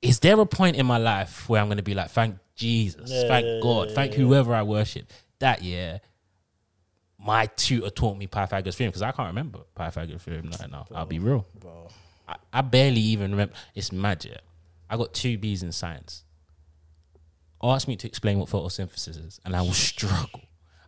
is there a point in my life where I'm gonna be like, thank Jesus, Yeah, thank yeah, God, yeah, thank whoever I worship. That year, my tutor taught me Pythagoras theorem because I can't remember Pythagoras theorem right now. I'll be real. Bro. I, I barely even remember. It's magic. I got two B's in science. Ask me to explain what photosynthesis is, and I will struggle.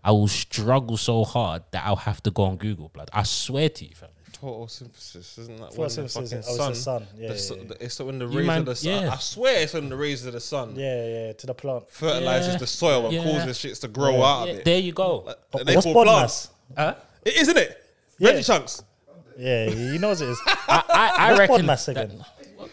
I will struggle so hard that I'll have to go on Google. Blood, I swear to you, fam. Photosynthesis, isn't that when the Photosynthesis, fucking oh, it's the sun? sun. Yeah, the yeah, yeah. the- It's when the rays man- of the sun. yeah. I swear it's when the rays of the sun Yeah, yeah, to the plant. fertilizes Yeah. the soil and Yeah. causes shits to grow out Yeah, of it. there you go. Like, But an what's apple bod plant. mass? Huh? It isn't it? Yeah. Veggie chunks. Yeah, he knows it is. I, I, I What's reckon BODMAS that- again?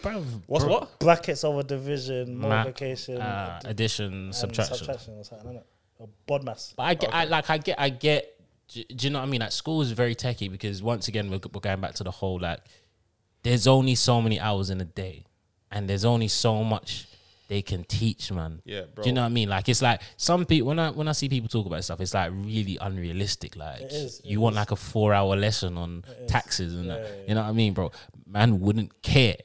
Bruv, What's what? Brackets over division, ma- multiplication, uh, addition, and subtraction. subtraction or something, innit? Or BODMAS. But I get, I, like, I get, I get. Do, do you know what I mean? Like, school is very techy because once again, we're, we're going back to the whole like, there's only so many hours in a day, and there's only so much they can teach, man. Yeah, bro. Do you know what I mean? Like, it's like some people when I when I see people talk about stuff, it's like really unrealistic. Like, is, it you want like a four hour lesson on taxes and that. You know what I mean, bro? Man wouldn't care.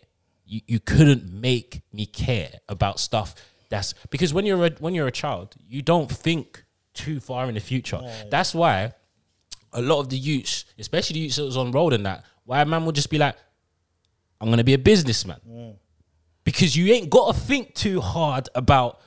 You you couldn't make me care about stuff that's because when you're a, when you're a child, you don't think too far in the future. That's why a lot of the youths, especially the youths that was on road and that, why a man will just be like, I'm gonna be a businessman. Because you ain't gotta think too hard about,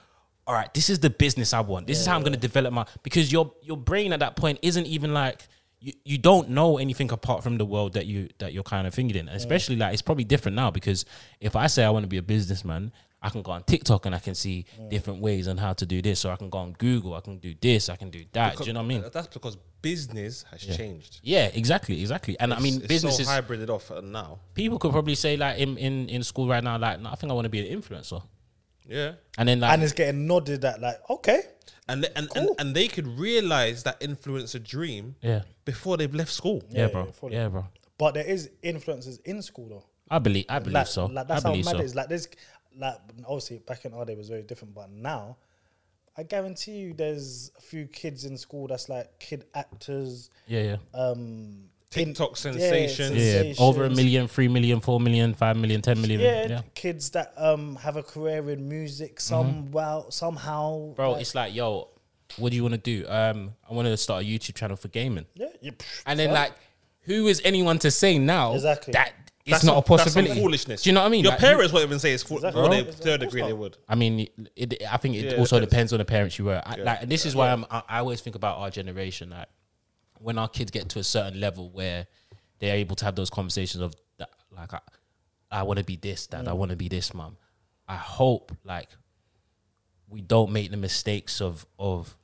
all right, this is the business I want. This is how I'm going to develop my because your your brain at that point isn't even like you, you don't know anything apart from the world that you that you're kind of thinking in. And especially like it's probably different now because if I say I want to be a businessman, I can go on TikTok and I can see different ways on how to do this. Or I can go on Google, I can do this, I can do that. do you know what I mean? That's because business has changed. Yeah, exactly, exactly. And I mean, It's- it's businesses so hybrided off now. people could probably say like in, in, in school right now, like, no, I think I want to be an influencer. Yeah. And then like and it's getting nodded at like, okay, And, they- and, and and they could realize that influencer dream Yeah. before they've left school. Yeah, Yeah, bro. yeah, fully. Yeah, bro. but there is influences in school though. I believe I believe like, so. Like I that's how mad so. it is. Like this, like obviously back in our day it was very different, but now I guarantee you, there's a few kids in school that's like kid actors. Yeah, yeah. Um, TikTok in- sensations. Yeah, sensations. over a million, three million, four million, five million, ten million. Yeah, Yeah, kids that um have a career in music some well somehow. Mm-hmm. bro. like- It's like, yo, what do you want to do? Um, I want to start a YouTube channel for gaming. yeah, yeah, And then fair. like, who is anyone to say now Exactly. that it's That's not some- a possibility? That's some foolishness. Do you know what I mean? Your Like, parents won't even say it's fool. Exactly. They, Bro. to a degree, they would. I mean, it, I think it Yeah, it also depends. depends on the parents you were. I, Yeah. like, and this is why I'm, I, I always think about our generation. Like, when our kids get to a certain level where they're able to have those conversations of that, like, I, I want to be this, dad. Mm. I want to be this, mom. I hope like we don't make the mistakes of of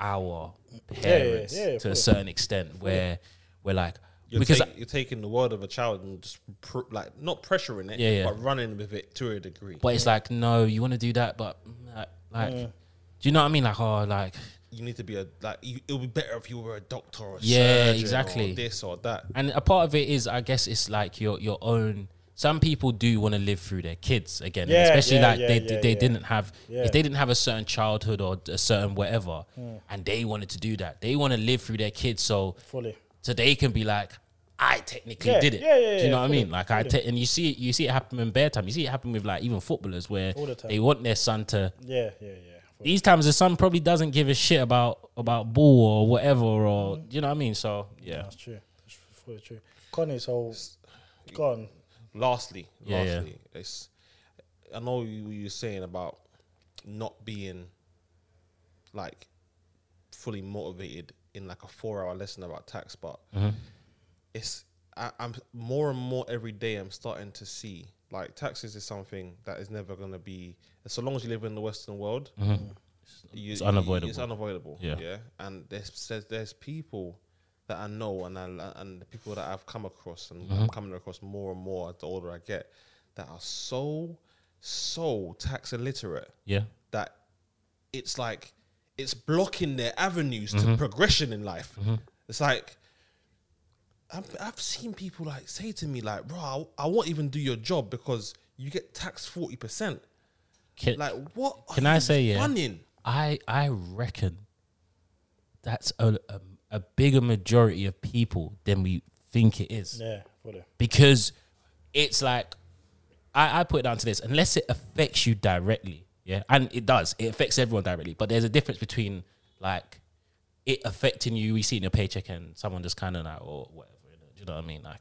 our yeah, parents yeah, to a certain extent where we're like You're, because take- you're taking the word of a child and just pr- like not pressuring it, Yeah, yeah. but running with it to a degree. but it's like no, you want to do that, but like, like Mm. do you know what I mean? Like oh, like you need to be a like. You, it would be better if you were a doctor or a Yeah, surgeon exactly. or this or that. And a part of it is, I guess, it's like your your own. Some people do want to live through their kids again, Yeah, especially yeah, like yeah, they yeah, they yeah. didn't have Yeah. if they didn't have a certain childhood or a certain whatever, Hmm. and they wanted to do that. They want to live through their kids, so fully. so they can be like, I technically Yeah, did it. yeah, yeah, Do you yeah, know what I mean? Like I te- and you see it, you see it happen in bear time. You see it happen with like even footballers where All the time. they want their son to. Yeah, yeah, yeah. Fully. These times the son probably doesn't give a shit about about ball or whatever or you know what I mean. So yeah, That's true. That's fully true. Connie, so go on. Lastly, Yeah, yeah. lastly, it's. I know you you were saying about not being like fully motivated in like a four-hour lesson about tax, but Mm-hmm. it's I, I'm more and more every day. I'm starting to see like taxes is something that is never going to be so long as you live in the Western world. Mm-hmm. It's unavoidable. It's unavoidable. Yeah. yeah. And there's there's, there's people that I know and I, and the people that I've come across and Mm-hmm. I'm coming across more and more the older I get that are so so tax illiterate yeah. that it's like it's blocking their avenues Mm-hmm. to progression in life. It's like I've, I've seen people like say to me like, "Bro, I, I won't even do your job because you get taxed forty percent." Can, Like, what? are Can I you say, yeah? I I reckon that's a, a a bigger majority of people than we think it is Yeah, fully. because it's like I, I put it down to this unless it affects you directly yeah and it does it affects everyone directly but there's a difference between like it affecting you we see in your paycheck and someone just kind of like or whatever you know, do you know what I mean like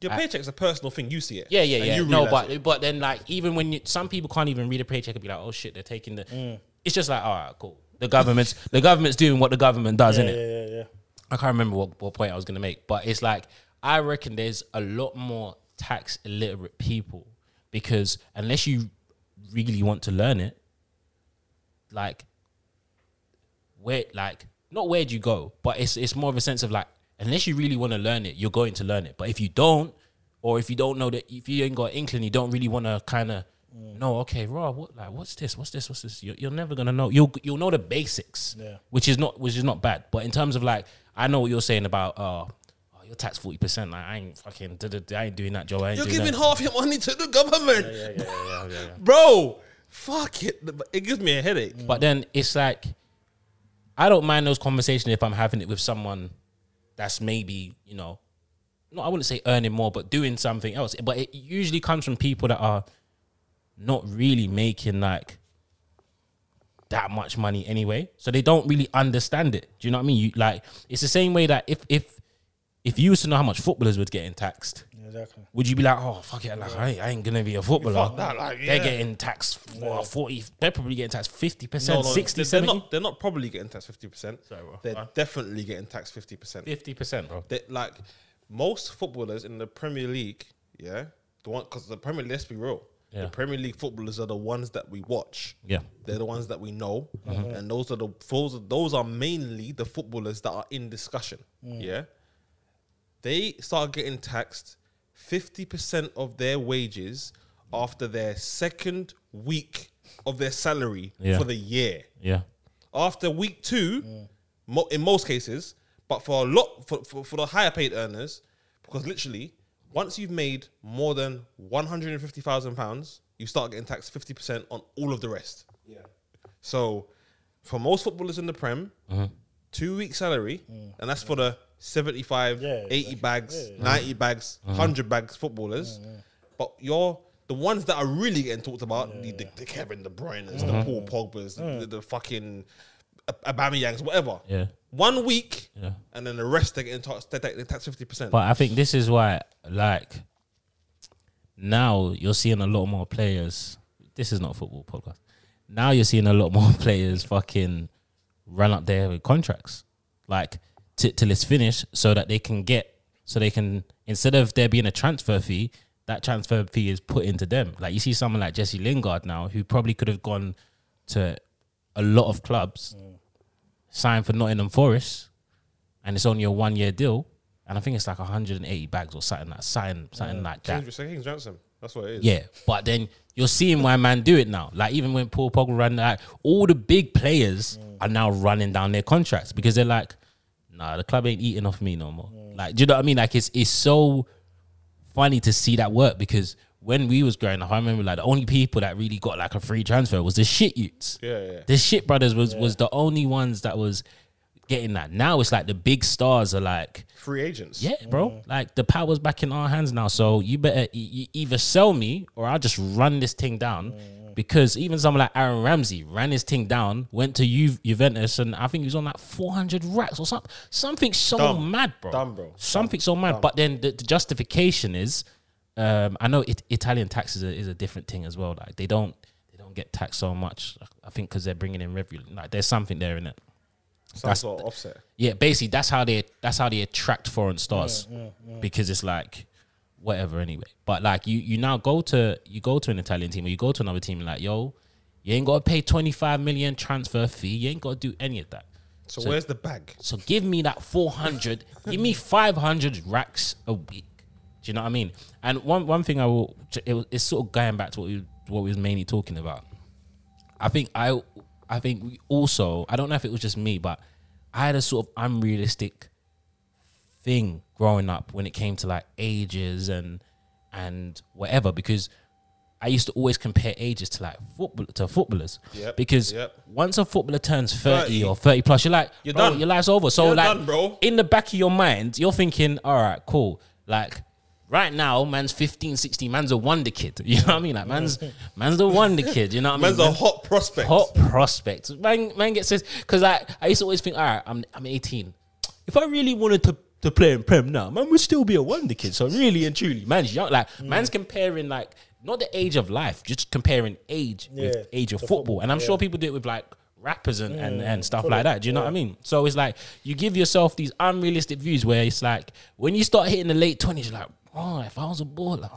Your paycheck's a personal thing. You see it. yeah, yeah, and yeah. you No, but it. but then like even when you, some people can't even read a paycheck and be like, oh shit, they're taking the. Mm. It's just like, all right, cool. The government's the government's doing what the government does, Yeah, isn't yeah, it? yeah, yeah. I can't remember what, what point I was gonna make, but it's like I reckon there's a lot more tax illiterate people because unless you really want to learn it, like where like not where do you go, but it's it's more of a sense of like unless you really want to learn it, you're going to learn it. But if you don't, or if you don't know that if you ain't got inkling, you don't really want to kind of know. Okay, raw. What like what's this? What's this? What's this? You're, you're never gonna know. You'll you'll know the basics, Yeah. which is not which is not bad. But in terms of like, I know what you're saying about uh. oh, You're taxed forty percent. Like I ain't fucking. I ain't doing that, Joe. I ain't You're giving that. half your money to the government, Yeah, yeah, yeah, yeah, yeah. bro. Fuck it. It gives me a headache. But then it's like, I don't mind those conversations if I'm having it with someone that's maybe, you know, no, I wouldn't say earning more, but doing something else. But it usually comes from people that are not really making like that much money anyway. So they don't really understand it. Do you know what I mean? You like it's the same way that if if if you used to know how much footballers would getting taxed, Exactly. would you be like, oh fuck it, like I, ain't, I ain't gonna be a footballer? Fuck that, like, They're getting taxed what, forty. They're probably getting taxed fifty percent, no, 60 they're, 70 they're not. They're not probably getting taxed fifty percent. They're Huh? definitely getting taxed fifty percent. fifty percent, bro. They like most footballers in the Premier League. Yeah, the one because the Premier. League let's be real. Yeah. The Premier League footballers are the ones that we watch. Yeah. They're the ones that we know, Mm-hmm. and those are the those are, those are mainly the footballers that are in discussion. Mm. Yeah, they start getting taxed fifty percent of their wages after their second week of their salary Yeah. for the year. Yeah, After week two, mo- in most cases, but for a lot for, for for the higher paid earners, because literally once you've made more than one hundred and fifty thousand pounds, you start getting taxed fifty percent on all of the rest. Yeah. So, for most footballers in the Prem, uh-huh. two week salary, mm. and that's for the 75, Yeah, 80 exactly. bags, 90 bags, uh-huh. 100 bags footballers. But you're the ones that are really getting talked about the, the, the Kevin De Bruyne's, the uh-huh. Paul Pogba's, the, the fucking Ab- Aubameyangs, whatever. yeah. One week, Yeah. and then the rest they're getting taxed, they're they're taxed 50%. But I think this is why, like, now you're seeing a lot more players. This is not a football podcast. Now you're seeing a lot more players fucking run up there with contracts, like t- till it's finished, so that they can get, so they can instead of there being a transfer fee, that transfer fee is put into them. Like you see someone like Jesse Lingard now, who probably could have gone to a lot of clubs, signed for Nottingham Forest, and it's only a one year deal. And I think it's like 180 bags or something like something, something like that. King's, ransom. That's what it is. Yeah, but then you're seeing why man do it now. Like even when Paul Pogba ran that, all the big players mm. are now running down their contracts because they're like, nah, the club ain't eating off me no more. Like, do you know what I mean? Like it's it's so funny to see that work because when we was growing up, I remember like the only people that really got like a free transfer was the shit youths. Yeah, yeah. The shit brothers was was the only ones that was getting that. Now it's like the big stars are like Free agents. yeah, bro. Like the power's back in our hands now. So you better either sell me or I'll just run this thing down. Because even someone like Aaron Ramsey ran his thing down, went to Ju- Juventus, and I think he was on like 400 racks or something. Something so Dumb. mad, bro. Dumb, bro. Something so mad. But then the, the justification is, um, I know it, Italian tax is a, is a different thing as well. Like they don't they don't get taxed so much. I think because they're bringing in revenue. Like there's something there in it. Some That's- sort of offset. Yeah, basically that's how they that's how they attract foreign stars because it's like whatever anyway. But like you you now go to you go to an Italian team or you go to another team and like yo, you ain't got to pay twenty five million transfer fee. You ain't got to do any of that. So, So- where's the bag? So give me that four hundred. give me five hundred racks a week. Do you know what I mean? And one one thing I will it, it's sort of going back to what we what we was mainly talking about. I think I I think we also I don't know if it was just me, but I had a sort of unrealistic thing growing up when it came to like ages and and whatever because I used to always compare ages to like football to footballers Yep, because yep. once a footballer turns 30, 30, or 30 plus you're like you're bro, done. your life's over so You're like done, bro. in the back of your mind you're thinking all right cool like right now man's 15 16 man's a wonder kid you know what I mean like man's man's the wonder kid you know what I mean Man's a hot prospect. hot prospect. Man, man gets this because like I used to always think, all right, I'm I'm 18. If I really wanted to to play in Prem now, man would still be a wonder kid. So really and truly, man's young. Like mm. man's comparing like not the age of life, just comparing age Yeah, with age of football. football, And I'm yeah. sure people do it with like rappers and, and, and mm, stuff fully, like that. Do you know what I mean? So it's like you give yourself these unrealistic views where it's like when you start hitting the late 20s, you're like, oh, if I was a baller.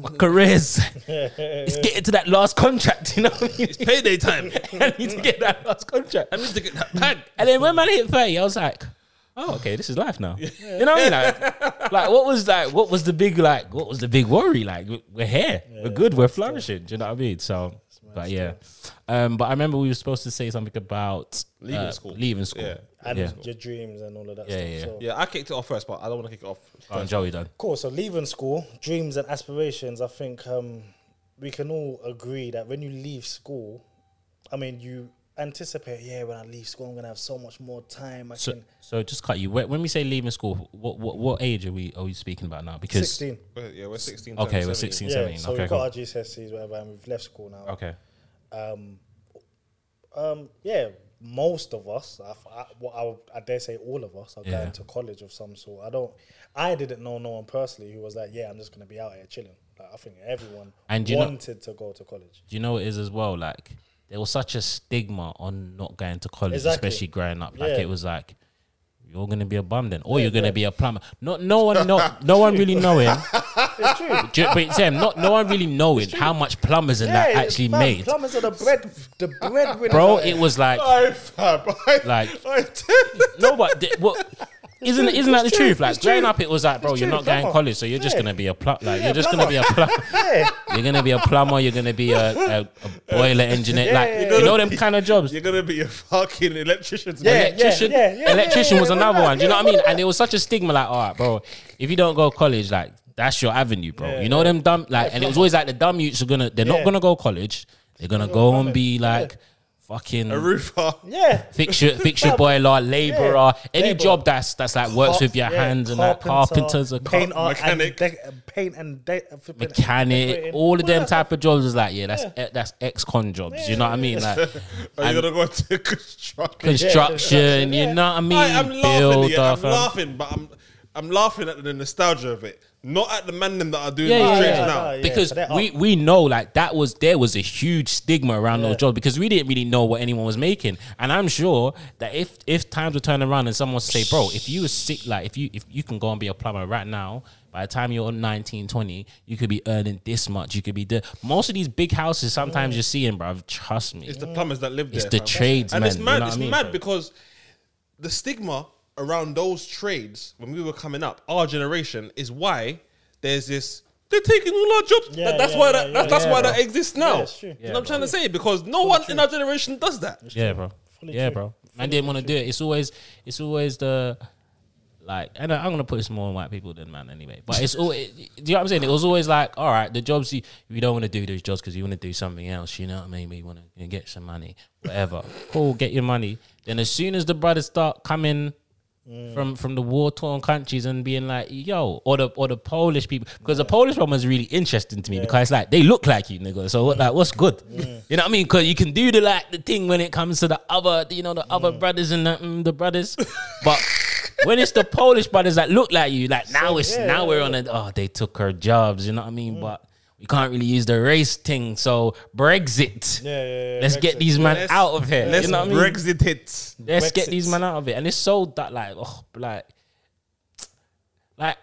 My career's it's getting to that last contract, you know what I mean? It's payday time. I need to get that last contract. I need to get that bag. And then when man hit 30, I was like, oh, okay, this is life now. You know what I mean? Like, like, what was like, what was the big, like, what was the big worry? Like, we- we're here, we're good, we're flourishing. Do you know what I mean? So, but yeah. Um, but I remember we were supposed to say something about Leaving uh, school. Leaving school. Yeah. and Yeah. your dreams and all of that Yeah, stuff. yeah, yeah. So, Yeah, I kicked it off first, but I don't want to kick it off. Oh, and Joey done. Cool. So leaving school, dreams and aspirations. I think um, we can all agree that when you leave school, I mean, you anticipate, yeah, when I leave school, I'm gonna have so much more time. I So, can. so just cut you. When when we say leaving school, what what, what age are we are we speaking about now? Because Sixteen. We're- Yeah, we're 16. Okay, turning we're 16. 17. Yeah. 17, So okay, we've cool. got our GCSEs, whatever, and we've left school now. okay, Um, um, yeah, most of us, I, I, what I, I dare say all of us, are Yeah. going to college of some sort. I don't, I didn't know no one personally who was like, yeah, I'm just gonna be out here chilling. Like, I think everyone And you know- wanted to go to college. Do you know what it is as well? Like there was such a stigma on not going to college, Exactly. especially growing up. Like Yeah. it was like you're gonna be a bum then, or you're gonna be a plumber. Not no one, no no one really knowing. It's true. But Sam, not no one really knowing how much plumbers and that actually fam, made, Plumbers are the bread, the breadwinners. bro. It was like I fab. I, Like- I no, but what? Isn't it, isn't that the true, truth? Like it's growing true. up, it was like, bro, It's you're true, not going plumber. college, so you're just gonna be a plumber. Like Yeah, you're just gonna be a plumber. yeah. You're gonna be a plumber. You're gonna be a, a, a boiler engineer. Yeah, like yeah, you know them kind of jobs. You're gonna be a fucking electrician. Yeah, electrician, yeah, yeah, electrician yeah, was yeah, another yeah, one. Do you know what I mean? And it was such a stigma, like, all right, bro, if you don't go to college, like that's your avenue, bro. You know them dumb, like, and it was always like the dumb youths are gonna, they're not gonna go college. They're gonna go go and be like fucking A roofer. Yeah. fix your fix your boiler, labourer, any Labourer. job that's that's like works with your Yeah, hands and that carpenters, a paint, car- mechanic. and de- paint and de- mechanic, decorating. all of them type of jobs is like, yeah, that's eh, that's ex con jobs. You know what I mean? Like Are you gonna go to construction? construction, yeah. you know what I mean? I, I'm laughing. Yeah, I'm laughing, but I'm I'm laughing at the nostalgia of it, not at the man them that are doing Yeah, the yeah, trades yeah. now. Yeah, because so they're we, up. we know like that was there was a huge stigma around those jobs because we didn't really know what anyone was making and i'm sure that if if times were turn around and someone was say bro if you were sick like if you if you can go and be a plumber right now by the time you're 19 20 you could be earning this much you could be the most of these big houses sometimes you're seeing bro trust me It's the plumbers that live there. It's the fam. tradesmen, and it's you mad. know it's what I mean, mad bro? because the stigma around those trades when we were coming up, our generation, is why there's this. They're taking all our jobs. Yeah, That- that's yeah, why yeah, that, yeah, that- that's yeah, why bro. that exists now. Yeah, true. you Yeah, know what I'm bro. trying to say? Because no one in our generation does that. yeah bro Fully yeah true. bro man didn't want to do it it's always it's always the like and I- I'm gonna put this more on white people than man anyway but it's all it, do you know what I'm saying it was always like all right the jobs you you don't want to do those jobs because you want to do something else you know what I mean We want to get some money whatever cool get your money then as soon as the brothers start coming Mm. from from the war torn countries and being like yo or the or the Polish people. Because the Polish one was really interesting to me because it's like they look like you nigga. So what like what's good? Mm. You know what I mean? Because you can do the like the thing when it comes to the other you know the other mm. brothers and the, mm, the brothers. But when it's the Polish brothers that look like you like now it's yeah, now yeah, we're on it oh they took her jobs you know what I mean? But we can't really use the race thing so Brexit Yeah, yeah, yeah. let's get these man Let's- out of here Let's you know what I mean Brexit it. Let's get these men out of it. And it's so that like oh like like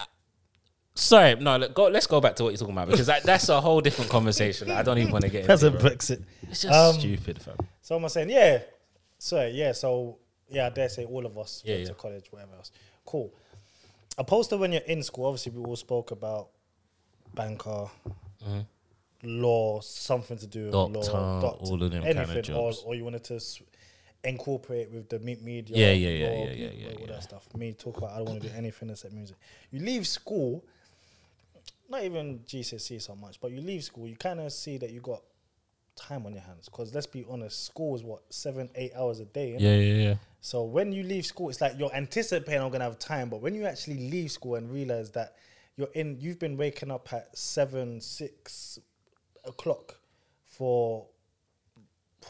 sorry, no, look, go let's go back to what you're talking about because that, that's a whole different conversation. I don't even want to get That's into a it, bro. Brexit. It's just Um, stupid, fam. So I'm saying, yeah. So yeah, so yeah, I dare say all of us Yeah, went yeah. to college, whatever else. Cool. Opposed to when you're in school, obviously we all spoke about banker, law, something to do with Doctor, law, doctor, all of them anything, or, jobs. or you wanted to s- incorporate with the media, Yeah, yeah, yeah, law, yeah, yeah, yeah, all yeah. that stuff. Me talk about I don't want to do anything except music. You leave school, not even GCSE so much, but you leave school, you kind of see that you got time on your hands. Because let's be honest, school is what seven, eight hours a day. Yeah, yeah, yeah. So when you leave school, it's like you're anticipating I'm gonna have time, but when you actually leave school and realize that you're in, you've been waking up at seven, six o'clock for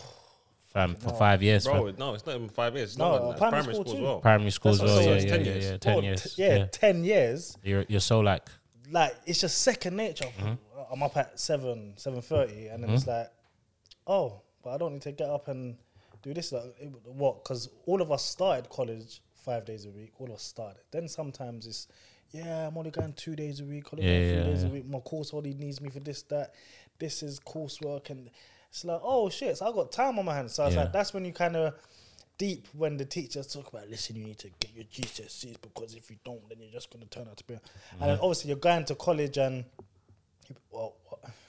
Fam, for five years, Bro, fam. no, it's not even five years. It's No, not that. primary primary school school as well. Primary school as well. what Yeah, I'm yeah, saying, yeah, it's yeah, 10 yeah. years. Ten years. t- yeah, Yeah. ten years. You're you're so like Like it's just second nature. Mm-hmm. I'm up at seven, seven thirty, and then it's like, oh, but I don't need to get up and do this. Like, it- what? Because all of us started college five days a week. All of us started. Then sometimes it's, yeah, I'm only going two days a week. Only Yeah, three yeah, days a week. My course only needs me for this, that. This is coursework, and it's like, oh shit! So I got time on my hands. So it's Yeah. like that's when you kind of deep when the teachers talk about listen you need to get your GCSEs because if you don't then you're just going to turn out to be and then obviously you're going to college and well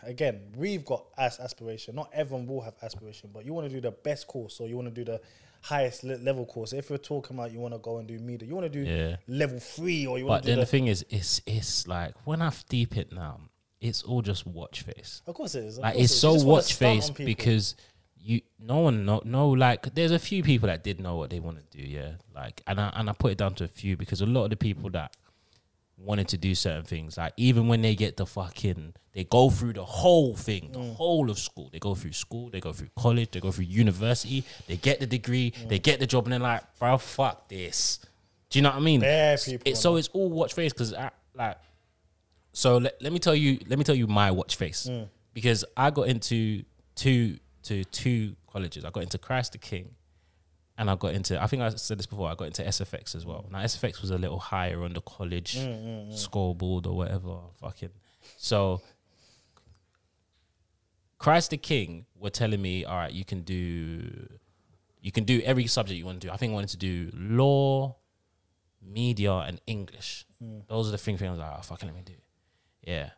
again we've got as aspiration not everyone will have aspiration but you want to do the best course or you want to do the highest le- level course if you're talking about you want to go and do media you want to do Yeah. level three or you want to do then the the, thing is, it's it's like when I deep it now, it's all just watch face. of course it is Like it's it is. So watch face because you no one know no like there's a few people that did know what they want to do, yeah. Like and I and I put it down to a few because a lot of the people that wanted to do certain things. Like even when they get the fucking, they go through the whole thing, the Mm. whole of school. They go through school, they go through college, they go through university. They get the degree, Mm. they get the job, and they're like, bro, fuck this. Do you know what I mean? It, so it's all watch face because like. So let, let me tell you, let me tell you my watch face Mm. because I got into two to two colleges. I got into Christ the King, and I got into. I think I said this before. I got into SFX as well. Now SFX was a little higher on the college mm, mm, mm, scoreboard or whatever. Fucking so. Christ the King were telling me, all right, you can do, you can do every subject you want to do. I think I wanted to do law, media, and English. Mm. Those are the things. I was like, oh, fucking let me do. Yeah.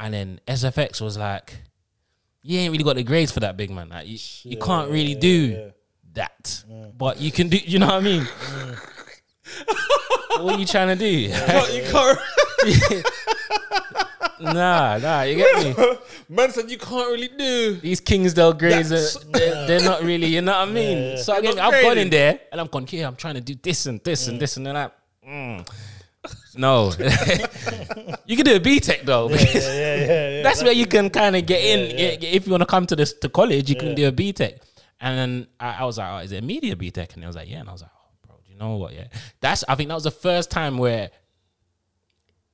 And then SFX was like, you ain't really got the grades for that big man. Like, you, you can't really do yeah. That, mm. but you can do. You know what I mean? Mm. what are you trying to do? you can't. nah, nah, you get me. Man said you can't really do. These Kingsdale grades, That's- are, they're, they're not really. You know what I mean? So They're again, I've gone in there and I'm going, yeah, I'm trying to do this and this and mm. this, and then I. Mm. No, you can do a BTEC though. Yeah, yeah, yeah, yeah. that's where you can kind of get in. yeah. Yeah, If you want to come to this to college, you can do a BTEC. And then I, I was like, oh, is it a media BTEC? And they was like, yeah. And I was like, oh, bro, do you know what? Yeah, that's. I think that was the first time where,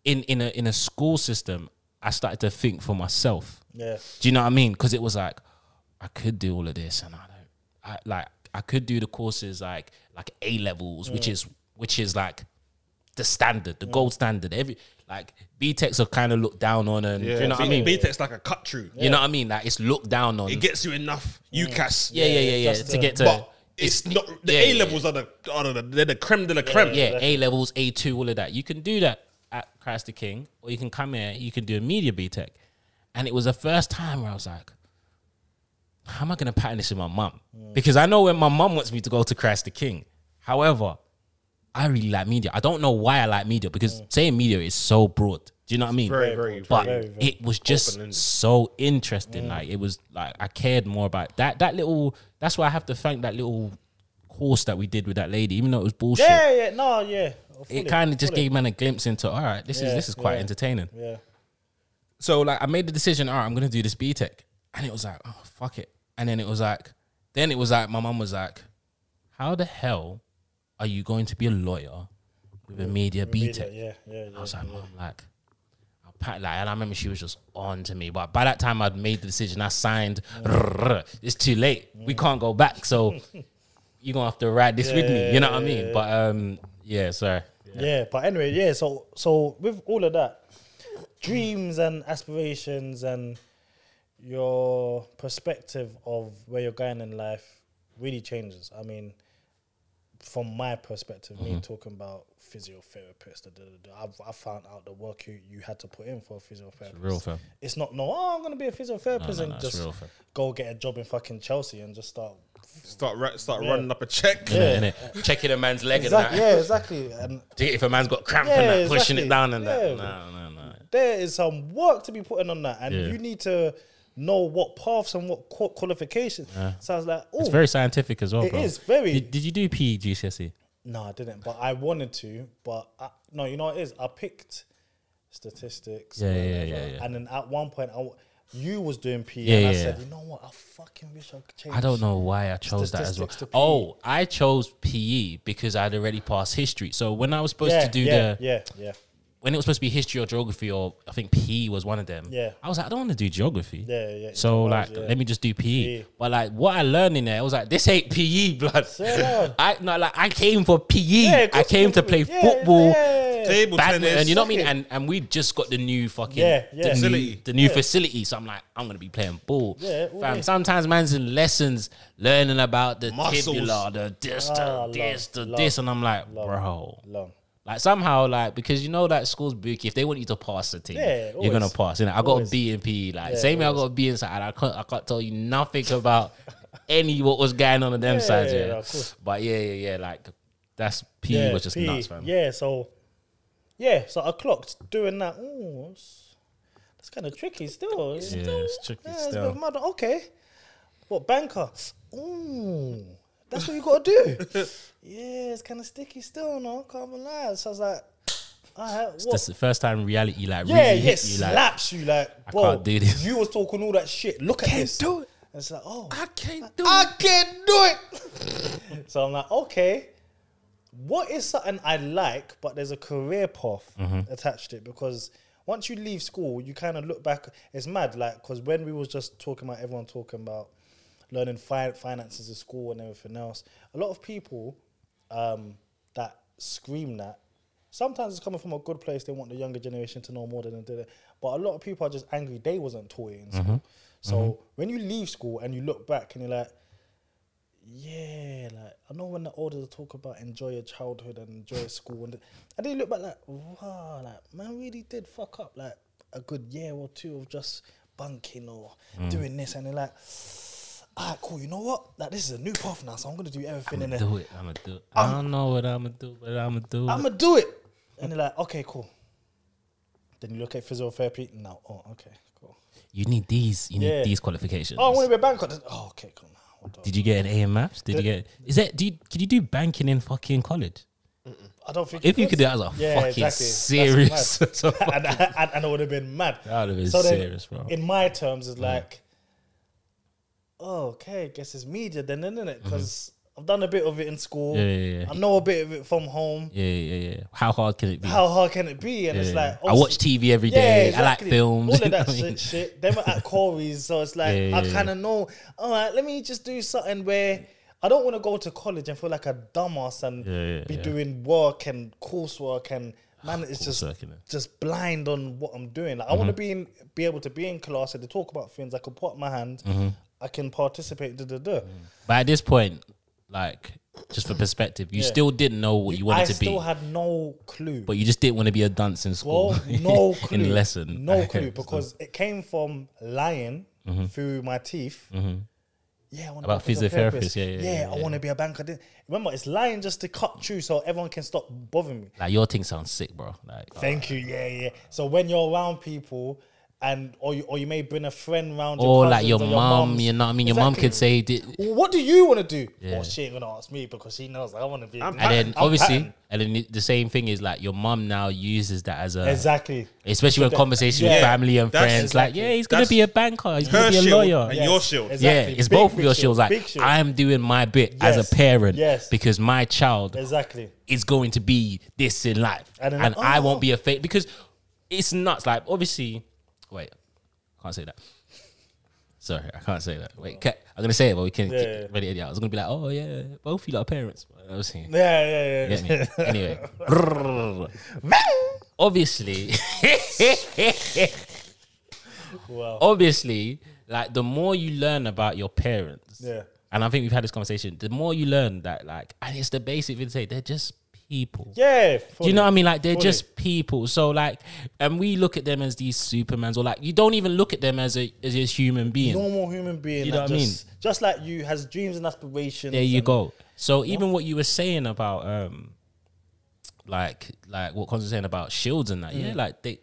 in in a in a school system, I started to think for myself. yeah. Do you know what I mean? Because it was like, I could do all of this, and I don't. I like I could do the courses like like A levels, which mm. is which is like the standard, the gold mm. standard. Every like BTECs are kind of looked down on, and do you know what I mean? BTEC's like a cut through. You know what I mean? Like it's looked down on. It gets you enough UCAS. yeah, yeah, yeah, yeah. just To the- get to But it's not the yeah, A yeah. levels are the are the they're the creme de la creme. yeah, A levels, A two, all of that. You can do that at Christ the King, or you can come here. You can do a media BTEC, and it was the first time where I was like, "How am I going to pattern this with my mum?" Because I know when my mum wants me to go to Christ the King. However, I really like media. I don't know why I like media because mm. saying media is so broad. Do you know what I mean? Very, very, but very, very it was just open-ended. so interesting. Like it was like I cared more about that. That little. That's why I have to thank that little course that we did with that lady, even though it was bullshit Yeah, yeah, no, yeah. Fully, it kind of just fully. gave man a glimpse into all right this is this is quite yeah. entertaining Yeah, so like i made the decision all right i'm gonna do this BTEC and it was like oh fuck it and then it was like then it was like my mum was like how the hell are you going to be a lawyer with a media BTEC yeah, yeah, yeah. i was like mum like I'll pat like and I remember she was just on to me. But by that time I'd made the decision, I signed it's too late. We can't go back. So you're gonna have to ride this with me. You know what I mean? But um yeah, sorry. Yeah, but anyway, yeah. So so with all of that, dreams and aspirations and your perspective of where you're going in life really changes. I mean, from my perspective, Mm-hmm. me talking about physiotherapist, da, da, da, da, I've, I found out the work you, you had to put in for a physiotherapist. real, fam. It's not no. Oh, I'm gonna be a physiotherapist no, and no, just go get a job in fucking Chelsea and just start. Start ra- start Yeah. running up a check. Yeah. innit? Checking a man's leg Exactly. and that. Yeah, exactly. And If a man's got cramp Yeah, and that, pushing it down and Yeah. that. No, no, no. there is some work to be putting on that, and Yeah. you need to know what paths and what qua- qualifications. Sounds like oh It's very scientific as well, It bro. is very- Did, did you do PE GCSE? no, I didn't, but I wanted to. But I, no, you know what it is. I picked statistics. Yeah, yeah, whatever, yeah, yeah. And then at one point, I, you was doing PE, Yeah, and I yeah, said, you know what? I fucking wish I could change. I don't know why I chose that as well. Statistics to PE. Oh, I chose PE because I'd already passed history. So when I was supposed Yeah, to do yeah, the yeah, yeah, when it was supposed to be history or geography or I think PE was one of them. Yeah. I was like, I don't want to do geography. yeah, yeah. So It like, was, yeah. let me just do PE. PE. But like, what I learned in there, I was like, this ain't PE, blood. Say. I no, like I came for PE. Yeah, I came to play Yeah, football. yeah. Table badminton, tennis. and you know what I mean? And and we just got the new fucking Yeah, yeah. the yeah. new, Facility. the new facility. So I'm like, I'm gonna be playing ball. Yeah, Fam, day. sometimes man's in lessons learning about the Muscles. tibula, the this, the Ah, this, love, the love, this, and I'm like, love. bro. Like somehow, like because you know that school's bookie. If they want you to pass the team, Yeah, you're gonna pass. You know, I got Always. a B in PE. Like Yeah, same way I got a B inside. I can't, I can't tell you nothing about any what was going on on them Yeah, sides. yeah, Yeah, yeah, of course. but yeah, yeah, yeah. Like that's PE was just PE. nuts, fam. Yeah, so yeah, so I clocked doing that. Ooh, it's, that's kind of tricky still. It's Yeah, still- it's tricky yeah, it's still. mad. Okay, what banker? Ooh, that's what you got to do. yeah, it's kind of sticky still. No, can't even lie. So I was like, Alright, It's what? the first time reality like yeah, really yeah, hit you like slaps you like, I bro. can't do this. You was talking all that shit. Look at this. Can't this. do it. And it's like, oh, I can't do I it. I can't do it. so I'm like, okay, what is something I like, but there's a career path Mm-hmm. attached to it because once you leave school, you kind of look back. It's mad, like, because when we was just talking about everyone talking about learning fi- finances at school and everything else, a lot of people um, that scream that. Sometimes it's coming from a good place. They want the younger generation to know more than they did. But a lot of people are just angry they wasn't taught it in school. Mm-hmm. So mm-hmm. when you leave school and you look back and you're like, yeah, like I know when the older talk about enjoy your childhood and enjoy school, and, and then you look back like, wow, like man really did fuck up like a good year or two of just bunking or mm. doing this, and they're like, alright, cool. You know what? Like this is a new path now, so I'm gonna do everything in I'ma there. do it. I'ma do it. I don't know what I'ma do, but I'ma do it. I'm gonna do it, and they're like, okay, cool. Then you look at physiotherapy. No, oh, okay, cool. You need these. You need Yeah. these qualifications. Oh, I want to be a banker. Then- Oh, okay, cool. Now. Did you get an A in maths? Did you get? Is that? Do you, could you do banking in fucking college? I don't think If you could. do that as a Yeah, fucking exactly. serious, and, and, and it would have been mad. That would've been then serious, bro. In my terms, it's mm. like, oh, okay, guess it's media then, isn't it? Because I've done a bit of it in school. Mm-hmm. Yeah, yeah, yeah. I know a bit of it from home. yeah, yeah, yeah. How hard can it be? How hard can it be? And it's like, I watch TV every day. I like films. All of that I shit, shit. Them at Corey's, so it's like Yeah, yeah, I kind of know. All right, let me just do something where I don't want to go to college and feel like a dumbass and Yeah, yeah, be yeah. doing work and coursework and man, it's just just blind on what I'm doing. Like, I want to be in, be able to be in class and to talk about things. I could put up my hand. Mm-hmm. I can participate. Da, da, da. But at this point, like, just for perspective, you Yeah. still didn't know what you wanted I to be, I still had no clue. but you just didn't want to be a dunce in school. Well, no clue. in lesson. No clue because it came from lying Mm-hmm. through my teeth. Mm-hmm. Yeah, I want About physiotherapist, yeah, yeah, yeah, I yeah. want to be a banker. Remember, it's lying just to cut through so everyone can stop bothering me. Like your thing sounds sick, bro. Like, Thank uh, you. Yeah, yeah. So when you're around people. And or you, or you may bring a friend round, your or like your or mom, mums. you know what I mean? Your mom Exactly. could say, di- What do you want to do? Yeah. Well, she ain't gonna ask me because she knows I want to be. I'm and then I'm obviously, pattern. and then the same thing is like your mom now uses that as a, exactly. especially when that- conversation yeah, with family and that's friends, like, yeah, he's gonna that's be a banker, he's gonna be a shield lawyer. and Yes, your shield. exactly. Yeah, it's Big, both of big your shield, shields. Like big shield. I'm doing my bit as Yes, a parent yes. because my child Exactly. is going to be this in life, And and, then, I oh. won't be a fake because it's nuts. Like obviously, wait, can't say that. Sorry, I can't say that. Wait, ca- I'm gonna say it, but we can. Yeah, yeah. Ready? Yeah, I was gonna be like, oh yeah, both of you are parents. I was saying. Yeah, yeah, yeah. Get me? Anyway, obviously, Wow. obviously, like the more you learn about your parents, Yeah. and I think we've had this conversation. The more you learn that, like, and it's the basic thing to say, they're just people. Yeah. Do you know what I mean? Like they're Fully. just people. So like, and we look at them as these supermans, or like you don't even look at them as a as a human being. normal human being. You know what I mean? just, like you has dreams and aspirations. There you go. So even what you were saying about um, like like what Cons was saying about shields and that, yeah, like they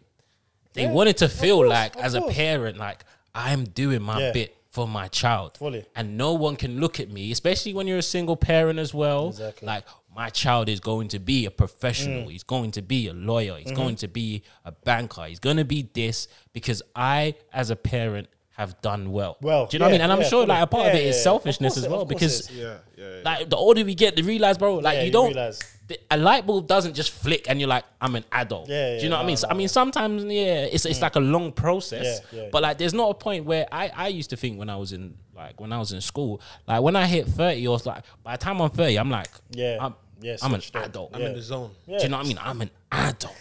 they Mm. Yeah, wanted to feel course, like as a parent, like I'm doing my Yeah. bit for my child, Fully. and no one can look at me, especially when you're a single parent as well. Exactly. Like my child is going to be a Mm. professional. He's going to be a lawyer. He's Mm-hmm. going to be a banker. He's going to be this because I, as a parent, have done well. Well, do you know what I mean? And I'm sure like a part of Yeah, it is yeah, yeah. selfishness as well because. Yeah, yeah. yeah. like the older we get, the realize, bro, like Yeah, you you don't. the- A light bulb doesn't just flick and you're like, I'm an adult. Yeah, Do you know yeah, what I mean? So, I mean, sometimes, yeah, it's it's like a long process. Yeah, yeah. But like, there's not a point where I I used to think when I was in like when I was in school, like when I hit 30, or like by the time I'm 30, I'm like, Yeah. I'm, Yeah, I'm an switched adult. I'm Yeah. in the zone. Do you know what I mean? I'm an adult.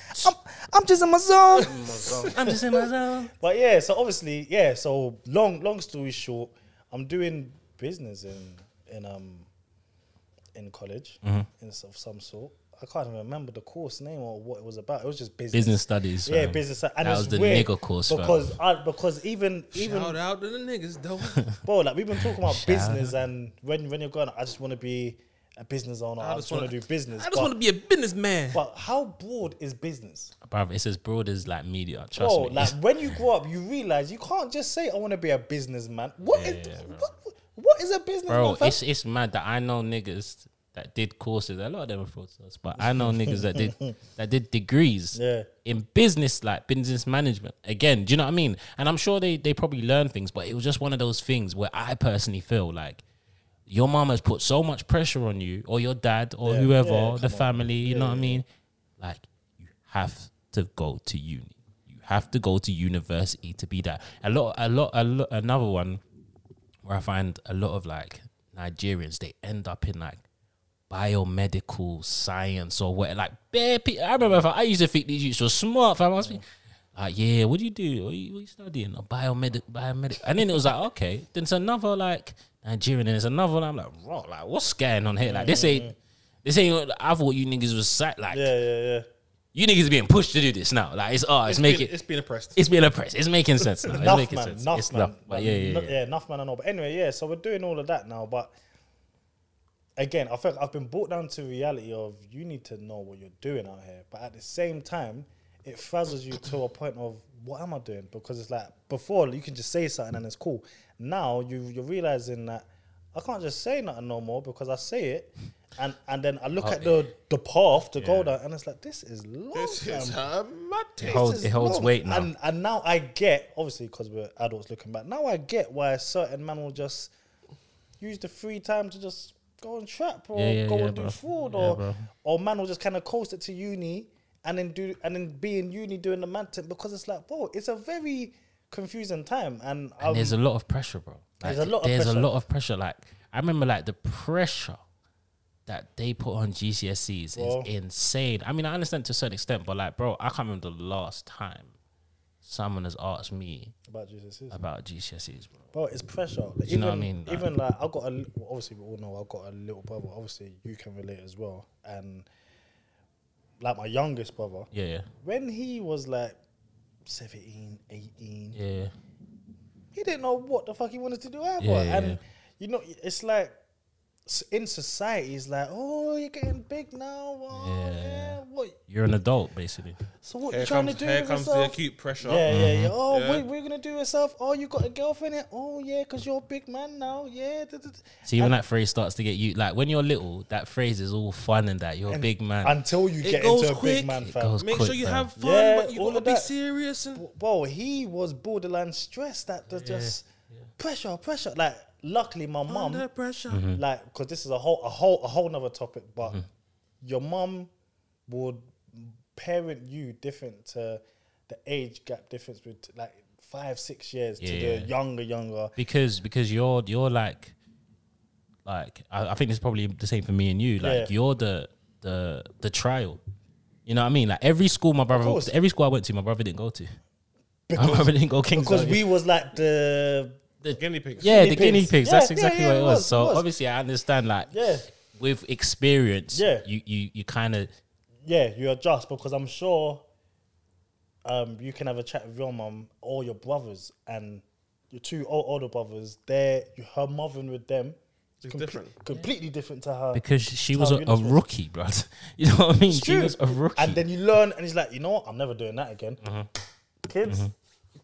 I'm just in my zone. I'm just in my zone. but yeah, so obviously, yeah. So long, long story short, I'm doing business in in um in college Mm-hmm. in of some sort. I can't even remember the course name or what it was about. It was just business. Business studies. Yeah, fam. business. And That was the weird nigger course, because I, because even even Shout out to the niggas though. bro, like we've been talking about Shout business and when when you're going, I just want to be a business owner. I, I just just want wanna- do business. I just but, want to be a businessman. but how broad is business? Bruv, it's as broad as like media. Trust Bro, me. like when you grow up, you realize you can't just say I want to be a businessman. What is Yeah, bro. what, what is a businessman? bro, fam? it's it's mad that I know niggas that that did courses. A lot of them are fraudsters, but I know niggas that did that did degrees Yeah. in business, like business management. Again, do you know what I mean? And I'm sure they they probably learned things, but it was just one of those things where I personally feel like your mom has put so much pressure on you, or your dad, or Yeah, whoever, yeah, the on. family. You Yeah, know what I mean? Like you have to go to uni. You have to go to university to be that. A lot, a lot, a lot. Another one where I find a lot of like Nigerians, they end up in like biomedical science or what like bare people. I remember I, used to think these youths were smart. Fam. I must be like, yeah, what do you do? What you, what you studying? A biomedic, biomedic. And then it was like, okay, then it's another like Nigerian, and there's another one. I'm like, raw, like what's going on here? Like this ain't, this ain't. I thought you niggas was sat like Yeah, yeah, yeah. you niggas being pushed to do this now. Like it's oh, it's, It's making been, it's been oppressed. it's being oppressed. It's making sense now. It's Enough making man, sense. enough it's man. enough. But yeah, yeah, no- yeah. enough man. I know. But anyway, yeah. So we're doing all of that now. But again, I feel like I've been brought down to reality of you need to know what you're doing out here. But at the same time, it frazzles you to a point of what am I doing? Because it's like before you can just say something and it's cool. Now you you're realizing that I can't just say nothing no more because I say it. And, and then I look Oh, at the the path to go Yeah. down and it's like this is long. This is a mad It holds, This it is holds long. weight now. And and now I get obviously because we're adults looking back. Now I get why a certain man will just use the free time to just go and trap or Yeah, yeah, go yeah, and do bro. fraud or bro. or man will just kind of coast it to uni and then do and then be in uni doing the man thing because it's like bro, it's a very confusing time and, And um, there's a lot of pressure, bro. Like, There's a lot of There's pressure. a lot of pressure. Like I remember, like the pressure that they put on GCSEs Bro. is insane. I mean, I understand to a certain extent, but like, bro, I can't remember the last time someone has asked me about is. about GCSEs, bro. Bro, it's pressure. Like, you know what I mean? Like- even like I got a well, obviously we all know I got a little brother. Obviously you can relate as well. And like my youngest brother, Yeah, yeah, when he was like 17, 18, yeah. he didn't know what the fuck he wanted to do either. Yeah, yeah, and yeah. you know, it's like in society, it's like, oh, you're getting big now. Oh, Yeah. yeah. What? You're an adult, basically. So what Here you trying comes, to do here with comes the yourself? acute pressure. Yeah, yeah, yeah. Mm-hmm. Oh, Yeah. What, what you gonna do with yourself? Oh, you got a girlfriend? Yeah. Oh, yeah, because you're a big man now. Yeah. See, when that phrase starts to get you, like when you're little, that phrase is all fun and that you're a big man. Until you It get goes into a big man, It fam. goes Make quick, sure you fam. have fun, Yeah, but you all gotta of be that. serious. And Bro, he was borderline stressed that the just pressure, pressure. Like, luckily, my mum, under pressure. Mm-hmm. like, because this is a whole, a whole, a whole nother topic. But your mum would parent you different to the age gap difference with like five, six years to Yeah. the younger, younger. because because you're you're like like I, I think it's probably the same for me and you. Like Yeah. you're the the the trial. You know what I mean? Like every school my brother course. every school I went to, my brother didn't go to. my brother didn't go King's. because we was like the Guinea pigs. yeah, guinea the guinea pigs. pigs. Yeah, That's yeah, exactly yeah, what it it was. was, So it was. obviously I understand like yeah. with experience, Yeah. you you you kind of yeah, you adjust because I'm sure um, you can have a chat with your mum or your brothers and your two o- older brothers. They're her mothering with them. It's comple- different. completely different to her. because she was how a, a Eunice rookie, bro. You know what I mean? It's She true. was a rookie. And then you learn, and he's like, you know what? I'm never doing that again. Kids,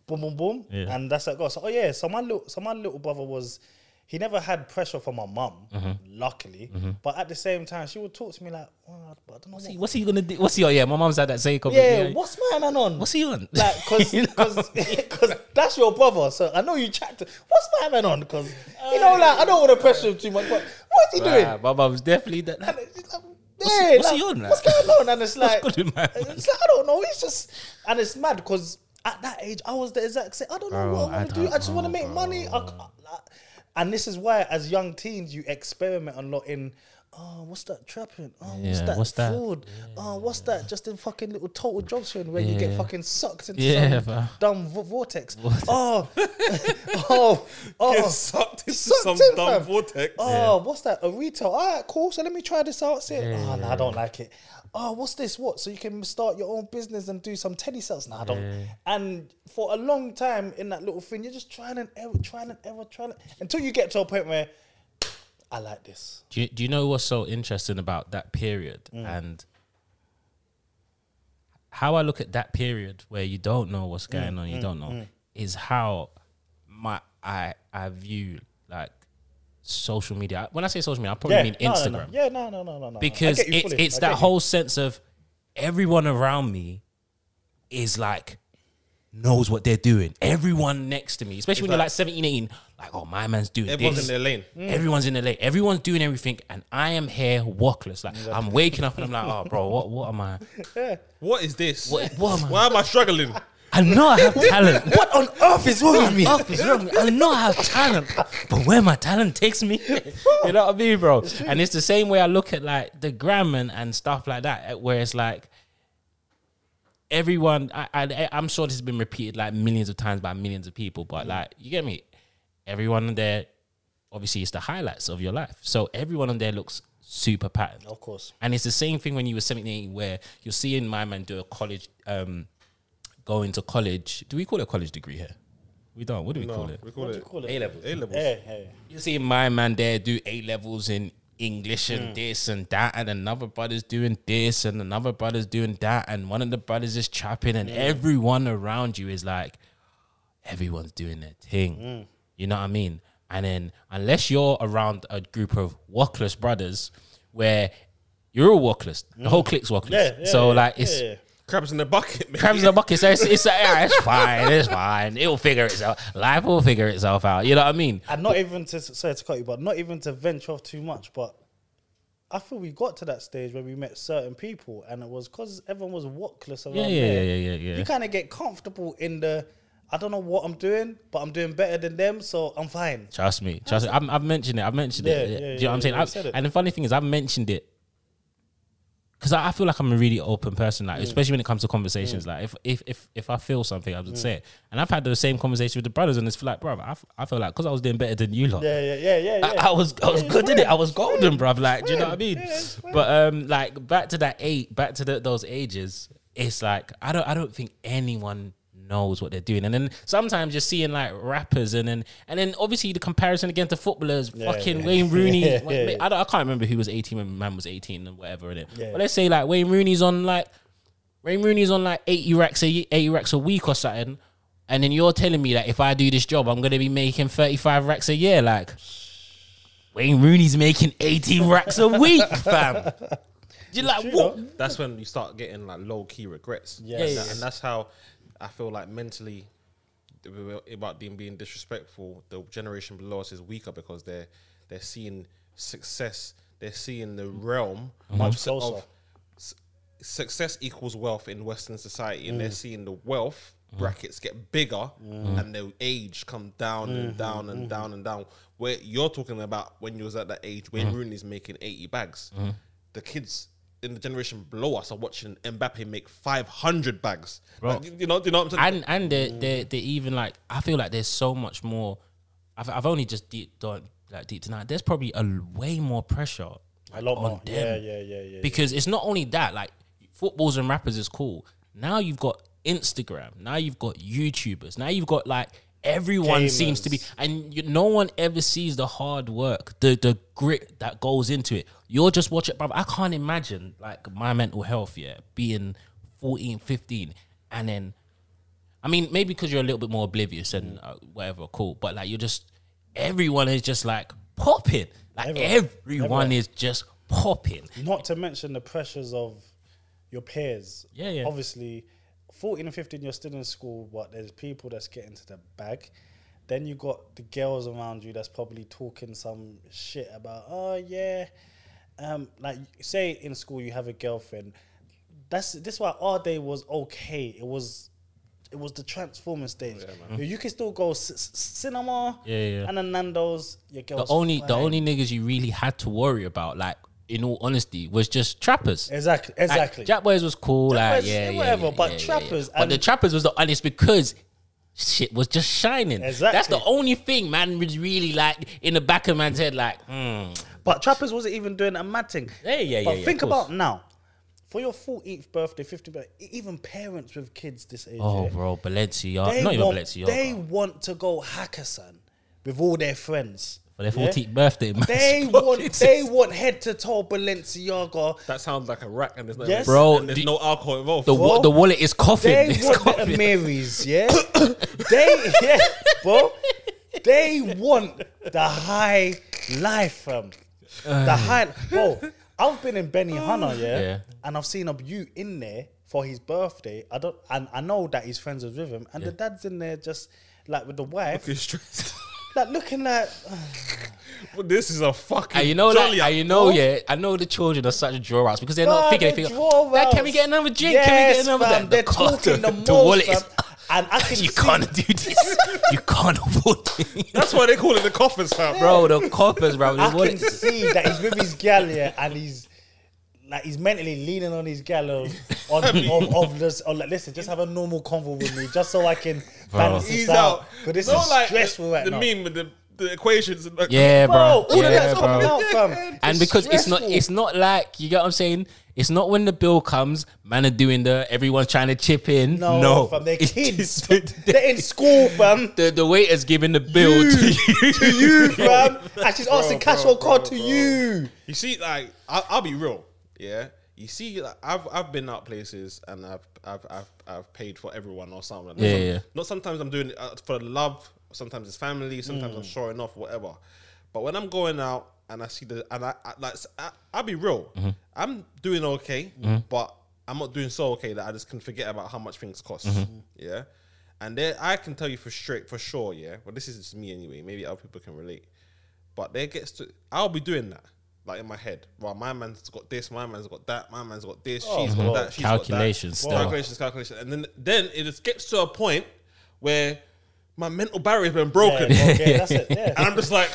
boom, boom, boom, Mm-hmm. Yeah. and that's how it goes. So, oh yeah, so my little, so my little brother was, he never had pressure from my mum, Mm-hmm. luckily. But at the same time, she would talk to me like, oh, I don't know what's what. he, what's he gonna do? What's he? Oh yeah, my mom's had that same comment. yeah, what's my man on? What's he on? Like, cause, You know cause, cause that's your brother. So I know you chat to. What's my man on? Cause you know, like I don't want to pressure him too much. But what's he doing? Nah, my mom's definitely that. Like, What's- yeah, what's like, he on, like? What's going on? And it's like, good with my it's like I don't know. It's just, and it's mad because at that age I was the exact same. I don't know Bro, what I I want to do. I just want to make money. I, I- like- and this is why, as young teens, you experiment a lot in. Oh, what's that trapping? Oh, what's Yeah, that what's that? fraud? Oh, what's that? Just in fucking little total job sharing where you get fucking sucked into Yeah, some bro. dumb vo- vortex. Oh, oh, oh, Get sucked into Sucked some in, dumb fam. vortex. Oh, what's that? A retail. All right, cool. So let me try this out. See, Yeah, oh, no, I don't like it. Oh, what's this? What? So you can start your own business and do some teddy sales? No, I don't. Yeah. And for a long time in that little thing, you're just trying and error, trying and error, trying and, until you get to a point where I like this. Do you, do you know what's so interesting about that period mm. and how I look at that period where you don't know what's mm, going on, you mm, don't know, is how my I I view like social media. When I say social media, I probably Yeah, mean no, no, Instagram no. Yeah, no, no, no, no, no. Because get it's it's I that whole sense of everyone around me is like knows what they're doing. Everyone next to me, especially when you're like 17, 18, like, oh, my man's doing Everyone's this. in their lane. Everyone's in the lane. Everyone's doing everything, and I am here walkless. Like I'm waking up and I'm like, oh, bro, what what am I? What is this? What, what am I? Why am I struggling? I know I have talent. What on earth is wrong with me? What is wrong? I know I have talent, but where my talent takes me, you know what I mean, bro? And it's the same way I look at like the gram and, and stuff like that, where it's like everyone. I, I I'm sure this has been repeated like millions of times by millions of people, but like you get me. Everyone on there, obviously, it's the highlights of your life. So everyone on there looks super patterned. Of course. And it's the same thing when you were 17, 18, where you're seeing my man do a college, um, go into college. Do we call it a college degree here? We don't. What do we No, call it? we call What do it you call it? A levels. A levels. Hey, hey. You're seeing my man there do A levels in English and hmm. this and that, and another brother's doing this, and another brother's doing that, and one of the brothers is trapping, and everyone around you is like, everyone's doing their thing. Hmm. You know what I mean? And then unless you're around a group of walkless brothers where you're all walkless, the whole clique's walkless. Yeah, yeah, so yeah, like it's yeah, yeah. Crabs in the bucket, man. crabs in the bucket. So it's, it's, yeah, it's fine. It's fine. It'll figure itself. Life will figure itself out. You know what I mean? And not even to sorry to cut you, but not even to venture off too much. But I feel we got to that stage where we met certain people, and it was because everyone was walkless around Yeah, yeah, there. yeah, yeah, yeah, yeah. You kind of get comfortable in the. I don't know what I'm doing, but I'm doing better than them, so I'm fine. Trust me. Trust me. I've, I've mentioned it. I've mentioned Yeah, it. yeah, Do you know yeah, what I'm saying? I've- said it. and the funny thing is, I've mentioned it because I, I feel like I'm a really open person, Mm. like especially when it comes to conversations. Like if, if if if I feel something, I would Mm. say it. And I've had the same conversation with the brothers, and it's like, bro, I, f- I feel like because I was doing better than you lot. Yeah, yeah, yeah, yeah. yeah. I, I was I was it's good in it. I was golden, bro. Like, do you know what I mean? Yeah, but um, like back to that eight, back to the, those ages. It's like I don't I don't think anyone knows what they're doing. And then sometimes you're seeing like rappers, and then and then obviously the comparison against the footballers, Yeah, fucking yeah. Wayne Rooney. Yeah, yeah, yeah. I, don't, I can't remember who was 18 when man was 18 and whatever in it. Yeah. But let's say like Wayne Rooney's on like Wayne Rooney's on like 80 racks a 80 racks a week or something. And then you're telling me that if I do this job, I'm gonna be making 35 racks a year. Like Wayne Rooney's making 80 racks a week, fam. You're like, what? That's when you start getting like low key regrets. Yes. And that- yeah. and that's how I feel like mentally about them being disrespectful. The generation below us is weaker because they're they're seeing success. They're seeing the realm Much of, closer. of s- success equals wealth in Western society, and they're Mm. seeing the wealth brackets get bigger and the age come down Mm-hmm. and down and down and down. Where you're talking about when you was at that age, Wayne Mm-hmm. Rooney's making 80 bags. The kids in the generation below us are watching Mbappe make 500 bags. Like, you know, you know what I'm saying? And and they they they even like I feel like there's so much more. I've I've only just deep done like deep tonight. There's probably a way more pressure a lot on more. them. Yeah, yeah, yeah, yeah. because it's not only that like footballs and rappers is cool now you've got instagram now you've got youtubers now you've got like everyone seems to be and you, no one ever sees the hard work the the grit that goes into it you're just watching but i can't imagine like my mental health yeah being 14 15 and then I mean, maybe because you're a little bit more oblivious and uh, whatever, cool. But like, you're just everyone is just like popping. Like Everyone. everyone Everyone. is just popping. Not to mention the pressures of your peers. Yeah, yeah. Obviously, 14 and 15, you're still in school, but there's people that's getting to the bag. Then you got the girls around you that's probably talking some shit about, oh, yeah. Um, like, say in school you have a girlfriend. That's this why our day was okay. It was it was the transforming stage. you can still go c- c- cinema Yeah, yeah. and then Nando's. Your The girl's only the only niggas you really had to worry about, like in all honesty, was just trappers. exactly Like, exactly. Jack Boys was cool, Jack like Boys, yeah, yeah, whatever, yeah, but yeah, trappers. But the trappers was the honest because shit was just shining. Exactly. That's the only thing man was really like in the back of man's head, like, hmm. But Trappers wasn't even doing a mad thing. Yeah, yeah, But yeah, yeah, think about now, for your 14th birthday, 50th birthday, even parents with kids this age, oh, bro, Balenciaga, they, not even want, Balenciaga. they want to go Hakkasan with all their friends. For their yeah? 14th birthday, man. They want they want head to toe Balenciaga. that sounds like a rack, and there's no, Yes. Bro, and there's do- no alcohol involved. the wa- the wallet is coughing. They It's want the coughing. Amiris, yeah. they yeah, bro. They want the high life, fam. the high, bro. I've been in Benihana, yeah, Yeah. and I've seen a you in there for his birthday. I don't, and I know that his friends was with him, and the dad's in there just like with the wife, Looking stressed. like looking like. But this is a fucking. And you know, like, and you know, yeah, I know the children are such drawouts because they're Nah, not thinking they're anything. Dad, can we get another drink? can we get another? fam, The they're car- talking the, the most, wallet is- And I can You see- can't do this. you can't afford it. That's why they call it the coffers, fam. bro. The coppers, bro. The I wallet. can see that he's with his gal, yeah, and he's like he's mentally leaning on his gal of, on, of, of this. Or like, listen, just have a normal convo with me, just so I can balance this He's out. out. But this Not is like stressful right the now. meme with the, the equations. Like, Yeah, Bro, bro. all Yeah, that's bro. out, fam. And because it's not, it's not like you get what I'm saying. It's not when the bill comes, man are doing the everyone's trying to chip in. no, No, fam, they're kids. fam. They're in school, fam. the the waiter's giving the bill to you. to you, fam. And she's asking bro, cash or bro, card to bro. you. You see, like I'll, I'll be real, yeah. You see, like, I've I've been out places and I've I've I've, I've paid for everyone or something. Not Yeah, some- yeah. Not sometimes I'm doing it uh, for love. Sometimes it's family. Sometimes Mm. I'm showing off, whatever. But when I'm going out and I see the and I, I like I, I'll be real. Mm-hmm. I'm doing okay, but I'm not doing so okay that I just can forget about how much things cost. Mm-hmm. Yeah. And there, I can tell you for straight, for sure, yeah. But this is just me anyway. Maybe other people can relate. But there gets to, I'll be doing that, like in my head. Well, my man's got this, my man's got that, my man's got this, oh, she's got that, she's Calculations got still. that. Calculations, calculations, and then then it just gets to a point where my mental barrier's been Yeah, broken, okay, that's it. Yeah. and I'm just like,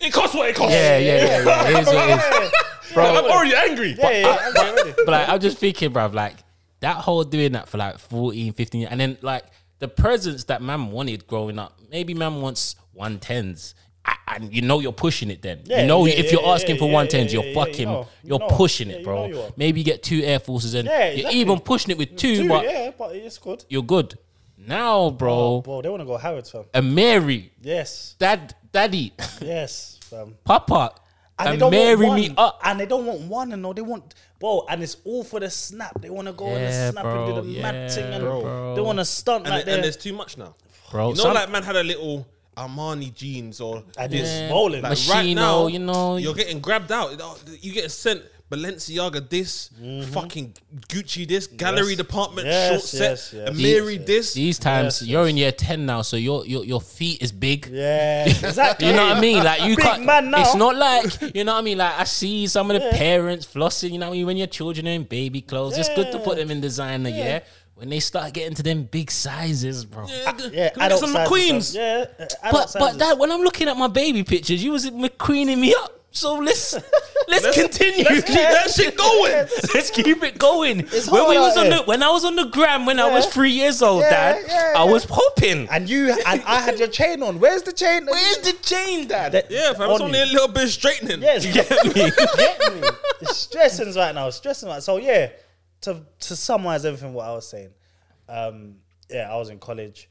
it costs what it costs. Yeah, yeah, yeah, yeah. It is what it is. Bro, I'm already angry. Yeah, yeah, yeah, I'm getting. But like, I'm just thinking, bruv, like that whole doing that for like 14, 15 years, and then like the presents that man wanted growing up. Maybe man wants one tens. And you know you're pushing it then. Yeah, you know yeah, if you're yeah, asking for yeah, one yeah, yeah, you're yeah, you fucking know, you you're know. pushing Yeah, it, you bro. know you. Maybe you get two Air Forces and Yeah, you're even pushing it with two, Dude, but yeah, but it's good. you're good. Now, bro, oh, Bro, they want to go Harrods, fam. a Mary, Yes, dad, daddy, yes, fam. papa, And, they and don't marry want me one. up. And they don't want one, and no, they want bro. And it's all for the snap. They want to go on the snap bro, and do the mad thing, and bro. they want to stunt and, like and that. there's too much now. Bro, you know, some- like man had a little Armani jeans or And this. it's rolling. Like Moschino, right now, you know. you're getting grabbed out. You get sent Balenciaga this, fucking Gucci this, gallery Mm-hmm. Yes. department Yes, short set, yes, yes. Amiri Yes, this. These times Yes, you're in year ten now, so your your your feet is big. yeah, exactly. You know what I mean? Like you Big can't. man now. It's not like you know what I mean. Like I see some of the parents flossing. You know what I mean? When your children are in baby clothes, it's good to put them in designer. Yeah. When they start getting to them big sizes, bro. Yeah, Yeah, I get adult some sizes, McQueens. fam. Yeah, uh, adult But but sizes. that when I'm looking at my baby pictures, you was McQueening me up. So let's let's, Let's- continue. let's keep that shit going. Let's keep it going. It's when we was on here. the when I was on the gram when I was three years old, Yeah, dad, yeah, I was popping. and you and I had your chain on. Where's the chain? Where's the chain, dad? That- Yeah, fam, it's only you. a little bit straightening. Yes, You get me? get me. It's stressing right now. It's stressing right. So yeah, to to summarize everything what I was saying, um, yeah, I was in college.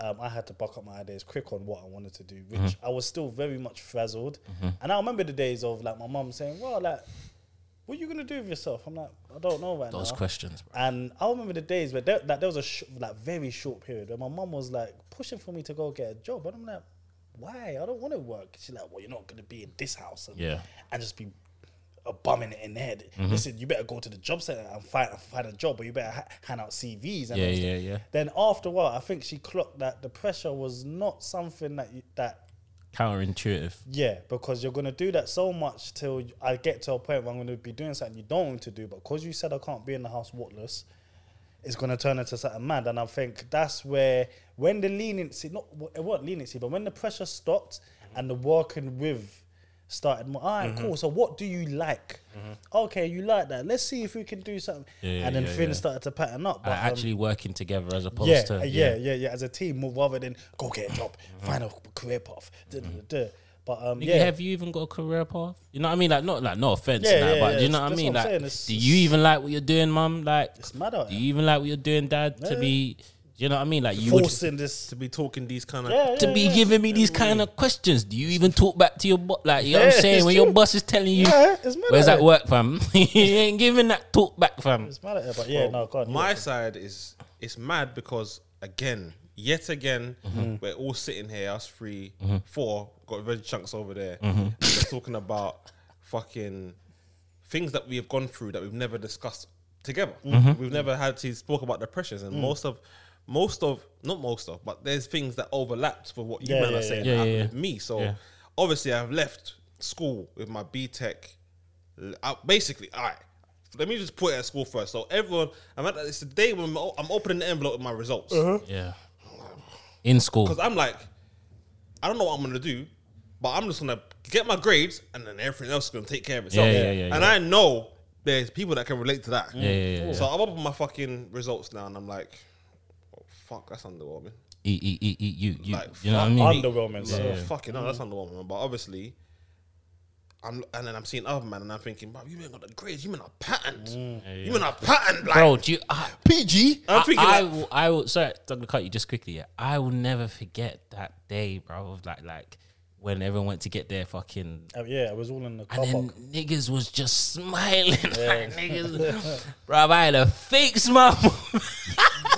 Um, I had to buck up my ideas quick on what I wanted to do, which Mm-hmm. I was still very much frazzled. And I remember the days of like my mum saying, "Well, like, what are you gonna do with yourself?" I'm like, "I don't know right Those now." questions, bro. And I remember the days where there, like, there was a sh- like very short period where my mum was like pushing for me to go get a job, and I'm like, "Why? I don't want to work." She's like, "Well, you're not gonna be in this house and, Yeah. and just be a bumming it in the head. Mm-hmm. Listen, you better go to the job center and find find a job, or you better ha- hand out CVs." And Yeah, yeah, yeah. Then after a while, I think she clocked that the pressure was not something that you, that Counterintuitive. yeah, because you're gonna do that so much till I get to a point where I'm gonna be doing something you don't want to do, but because you said I can't be in the house whatless, it's gonna turn into something mad. And I think that's where when the leniency, not it wasn't leniency, but when the pressure stopped and the working with started more. All right, Mm-hmm. cool. So what do you like? Okay, you like that. Let's see if we can do something. Yeah, yeah, and then yeah, things yeah. started to pattern up. Uh, But, um, actually working together as opposed yeah, to uh, yeah, yeah, yeah, As a team, more rather than go get a job, find a career path. duh, duh, duh, duh. But um, Nigga, yeah, have you even got a career path? You know what I mean? Like, not like no offense, Yeah, now, yeah, but yeah, you know what I that's mean? what I'm Like, it's- do you even like what you're doing, mum? Like, It's mad out do here. you even like what you're doing, dad? To be, you know what I mean? Like, you would forcing this. To be talking these kind of Yeah, to be yeah. giving me these kind of questions. Do you even talk back to your boss? Like, you know what I'm saying? it's When your boss is telling you, Yeah, where's that here. work, fam? you ain't giving that talk back, fam. It's mad at her, but yeah, no, God, my yeah. side is it's mad because again yet again, Mm-hmm. we're all sitting here, us 3 four, got veg chunks over there. Mm-hmm. And we're talking about fucking things that we have gone through that we've never discussed together. Mm-hmm. We've never had to spoke about the pressures, and most of, most of, not most of, but there's things that overlapped with what you Yeah, man yeah, are saying yeah. Yeah, happened yeah, with me. So Yeah. obviously, I've left school with my BTEC. Uh, basically, all right. Let me just put it at school first. So everyone, I'm at it's the day when I'm o- I'm opening the envelope with my results Uh-huh. Yeah. In school. because I'm like, I don't know what I'm gonna do, but I'm just gonna get my grades and then everything else is gonna take care of itself. Yeah, yeah, yeah, and yeah. I know there's people that can relate to that. Yeah, yeah, yeah, So I'm up with my fucking results now, and I'm like, fuck, that's underwhelming. Eat, eat, eat, eat, you, you, Like, you know what I mean? Underwhelming. So So. fucking no, that's underwhelming. But obviously, I'm and then I'm seeing other man, and I'm thinking, bro, you ain't got the grades. You mean a patent? You mean a patent? Like, Bro, do you, I, PG. I'm thinking, I, I like, will, I will. Sorry, I'm gonna cut you just quickly. Yeah, I will never forget that day, bro. Of like, like when everyone went to get their fucking, Uh, yeah, it was all in the car and then park. niggas was just smiling like niggas. bro, I had a fake smile,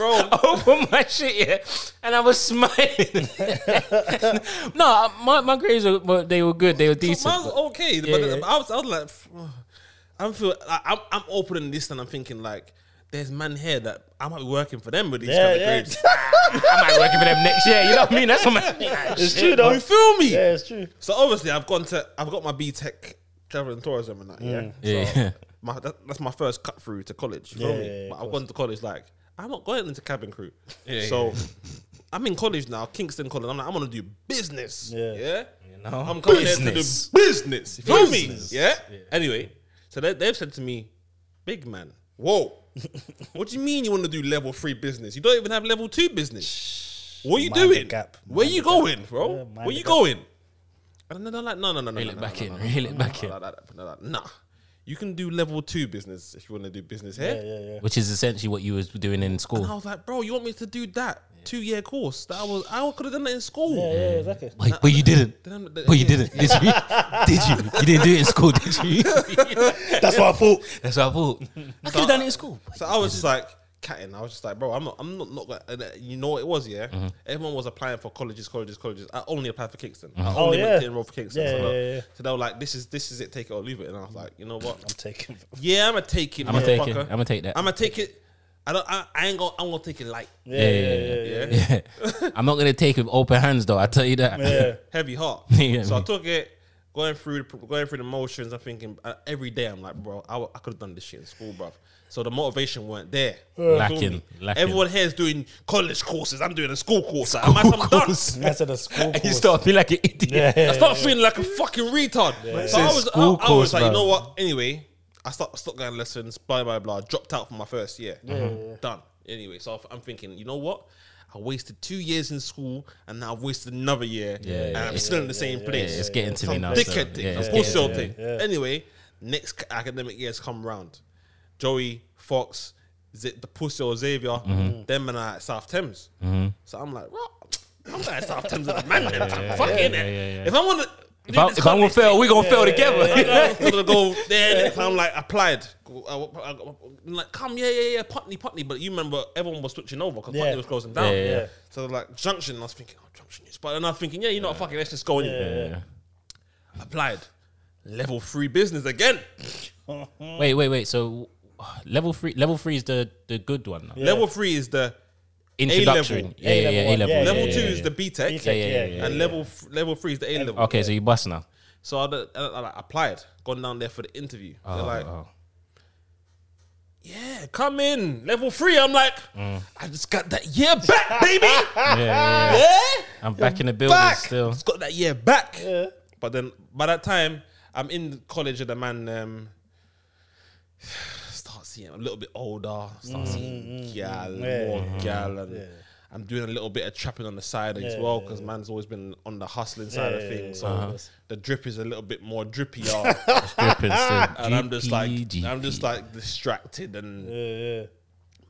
bro, over my shit, yeah, and I was smiling. no, my my grades were, were they were good. They were decent. Mine's but- okay, Yeah, but yeah. I was, I was like, "Phew." I'm feel, like, I'm, I'm opening this and I'm thinking like, there's man here that I might be working for them with these Yeah, kind of yeah. grades. I might work for them next year. You know what I mean? That's what I mean. It's true though. you feel me? Yeah, it's true. So obviously, I've gone to, I've got my BTEC travel and tourism and that. Yeah, Mm. Yeah, So yeah. My, that, that's my first cut through to college. You feel Yeah, me? yeah, yeah, but I've gone to college like I'm not going into cabin crew. Yeah, so I'm in college now, Kingston College. I'm like, I'm gonna do business. Yeah. yeah. You know? I'm coming here to do Business. business. You feel me? Yeah? Anyway, so they, they've said to me, big man, whoa. what do you mean you want to do level three business? You don't even have level two business. What are you Mind doing? gap. Where Mind you the gap. going, bro? Yeah, Where the you gap. going? And then they're like, no, no, no, no, Reel no, it no, back no, in, no, no, reel it no, back no, in. no, no, no, no, no. Nah, you can do level two business if you want to do business here. Yeah, yeah, yeah. Which is essentially what you was doing in school. And I was like, bro, you want me to do that two year course? That I was, I could have done that in school. Yeah, yeah, exactly. Like, but you didn't. Then I'm- But you yeah. didn't. Did you? Did you? You didn't do it in school, did you? That's what I thought. That's what I thought. I could have done it in school. So I was just like catting. I was just like, bro, I'm not, I'm not, not gonna, uh, you know what it was, yeah? Mm-hmm. Everyone was applying for colleges, colleges, colleges. I only applied for Kingston. I Oh, only yeah. went to enroll for Kingston. Yeah, so, yeah, yeah, yeah. so they were like, this is, this is it, take it or leave it. And I was like, you know what? I'm taking. Yeah, I'm gonna take it, I'm gonna take it. I'm gonna take that. I'm gonna take it. I don't, I, I ain't gonna, I'm gonna take it light. Yeah, yeah, yeah, yeah. Yeah. Yeah. I'm not gonna take it with open hands though. I tell you that. Yeah. Heavy heart. Yeah, so I took it, going through, the, going through the motions. I'm thinking uh, every day. I'm like, bro, I, I could have done this shit in school, bro. So the motivation weren't there. You Lacking, lacking. Everyone here is doing college courses. I'm doing a school course. Like, am I some dunce? That's at the school. And you course. start feeling like an idiot. Yeah, yeah, I start feeling like a fucking retard. So I was, a I, school I course, was like, you know what? Anyway, I stopped, stopped going lessons. Blah blah blah. Dropped out for my first year. Done. Anyway, so I'm thinking, you know what? I wasted two years in school, and now I've wasted another year, Yeah, and yeah, I'm still in the same place. it's getting to me Some now, so, Dickhead thing, yeah, some it's bullshit thing. yeah, yeah. Anyway, next academic years come round. Joey Fox, Z- the Pussy or Xavier, Mm-hmm. them and I at South Thames. So I'm like, what? I'm going to South Thames with the man. them fam. Fuck it, innit? yeah, yeah. If I want to. If, I, if I'm gonna fail, we're gonna fail together. I'm gonna go there. So I'm like applied. I- I- I- I'm like, come, yeah, yeah, yeah, Putney, Putney. But you remember, everyone was switching over because Yeah. Putney was closing down. Yeah, yeah, yeah. So like Junction, I was thinking, oh, Junction is. But then I was thinking, yeah, you know what, fuck it, let's just go in. Yeah. Applied. Level three business again. Wait, wait, wait. So level three, level three is the the good one. Now. Level three is the Introduction. A-level. Yeah, yeah, yeah. A A-level level. yeah, level yeah, two yeah, is the B Tech, BTEC, Yeah, yeah, yeah, yeah, yeah. and level f- level three is the A level. Okay, so you bust now. So I, I, I, I applied, gone down there for the interview. They're like, oh. yeah, come in, level three. I'm like, I just got that year back, baby. Yeah, yeah, yeah. yeah, I'm back in the building back. still. Just got that year back. Yeah. But then by that time, I'm in college and the man um, start seeing a little bit older, start mm. seeing mm, mm, gal, Yeah. more gal, and I'm doing a little bit of trapping on the side as well because man's always been on the hustling side of things. yeah, So yeah. the drip is a little bit more drippier, Dripping and I'm just like, I'm just like distracted and Yeah, yeah.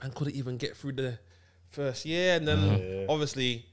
man couldn't even get through the first year, and then obviously,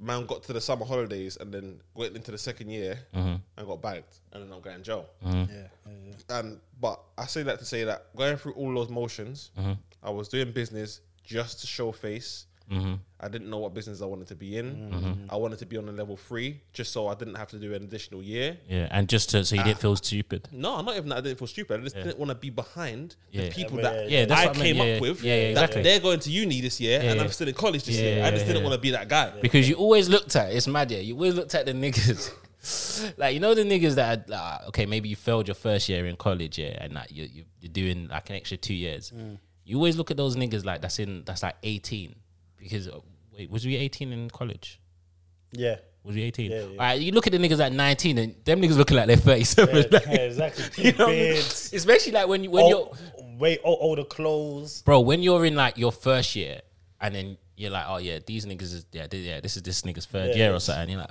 man got to the summer holidays, and then went into the second year mm-hmm. and got bagged, and then I'm going to jail. Mm-hmm. Yeah, yeah, yeah. And but I say that to say that going through all those motions, mm-hmm. I was doing business just to show face, Mm-hmm. I didn't know what business I wanted to be in. I wanted to be on a level three, just so I didn't have to do an additional year. Yeah, and just to, so you didn't feel stupid. No, I'm not even that I didn't feel stupid. I just didn't want to be behind Yeah. the people Yeah, that yeah, that's I what I meant. came Yeah, up yeah. with. Yeah, yeah, that exactly. They're going to uni this year, Yeah, and I'm still in college this Yeah, year. I just yeah, didn't yeah. want to be that guy. Because you always looked at it's mad, yeah. You always looked at the niggas. like you know the niggas that are, like, okay, maybe you failed your first year in college, yeah, and like you, you you're doing like an extra two years. Mm. You always look at those niggas like that's in that's like eighteen because uh, wait was we eighteen in college? Yeah. Was we eighteen? Yeah, yeah. All right, you look at the niggas at nineteen and them niggas looking like they're thirty seven. Yeah, yeah, exactly. you know, I mean? Beards. especially like when you when Oh, you're wait, oh, older clothes. bro, when you're in like your first year and then you're like, oh yeah, these niggas is yeah, yeah, this is this nigga's third year or something. You're like,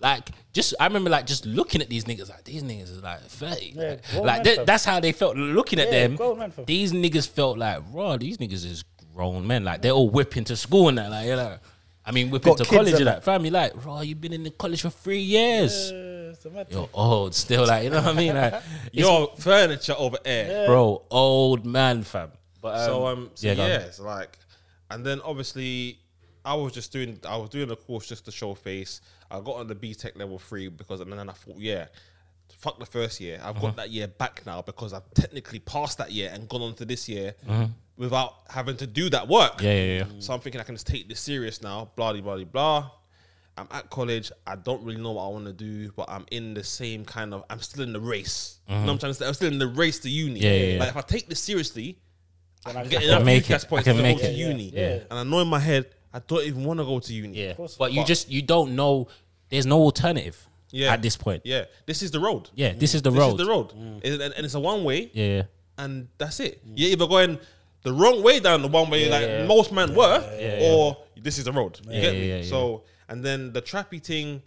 like just I remember like just looking at these niggas like these niggas is like thirty. Like like, man, th- fam. that's how they felt looking at them. grown man, fam. These niggas felt like, raw. These niggas is grown men. Like they're all whipping to school and that. Like you're like, I mean, whipping Got to college and and that. that. Family like, bro, You've been in the college for three years. It's a mad You're old still. Like you know what I mean? Like, Your furniture over air. bro, old man, fam. But So um, so yeah, yeah, go on. like, and then obviously, I was just doing, I was doing the course just to show face. I got on the BTEC level three because, and then I thought, yeah, fuck the first year. I've Uh-huh. got that year back now because I've technically passed that year and gone on to this year without having to do that work. Yeah, yeah, yeah. So I'm thinking I can just take this serious now. Blah blah blah blah. I'm at college. I don't really know what I want to do, but I'm in the same kind of. I'm still in the race. You know what I'm trying to say? I'm still in the race to uni. Mm-hmm. Yeah, yeah, yeah. Like if I take this seriously, I can I get can enough make UCAS it. points I can to make go to uni. Yeah. And I know in my head, I don't even want to go to uni. Yeah, course. but you just you don't know. There's no alternative. Yeah. at this point. Yeah, this is the road. Yeah, this is the This road. is the road, and, and it's a one way, Yeah, yeah. and that's it. You're either going the wrong way down the one way, like most men were, or this is the road. You get me? So, and then the trappy thing,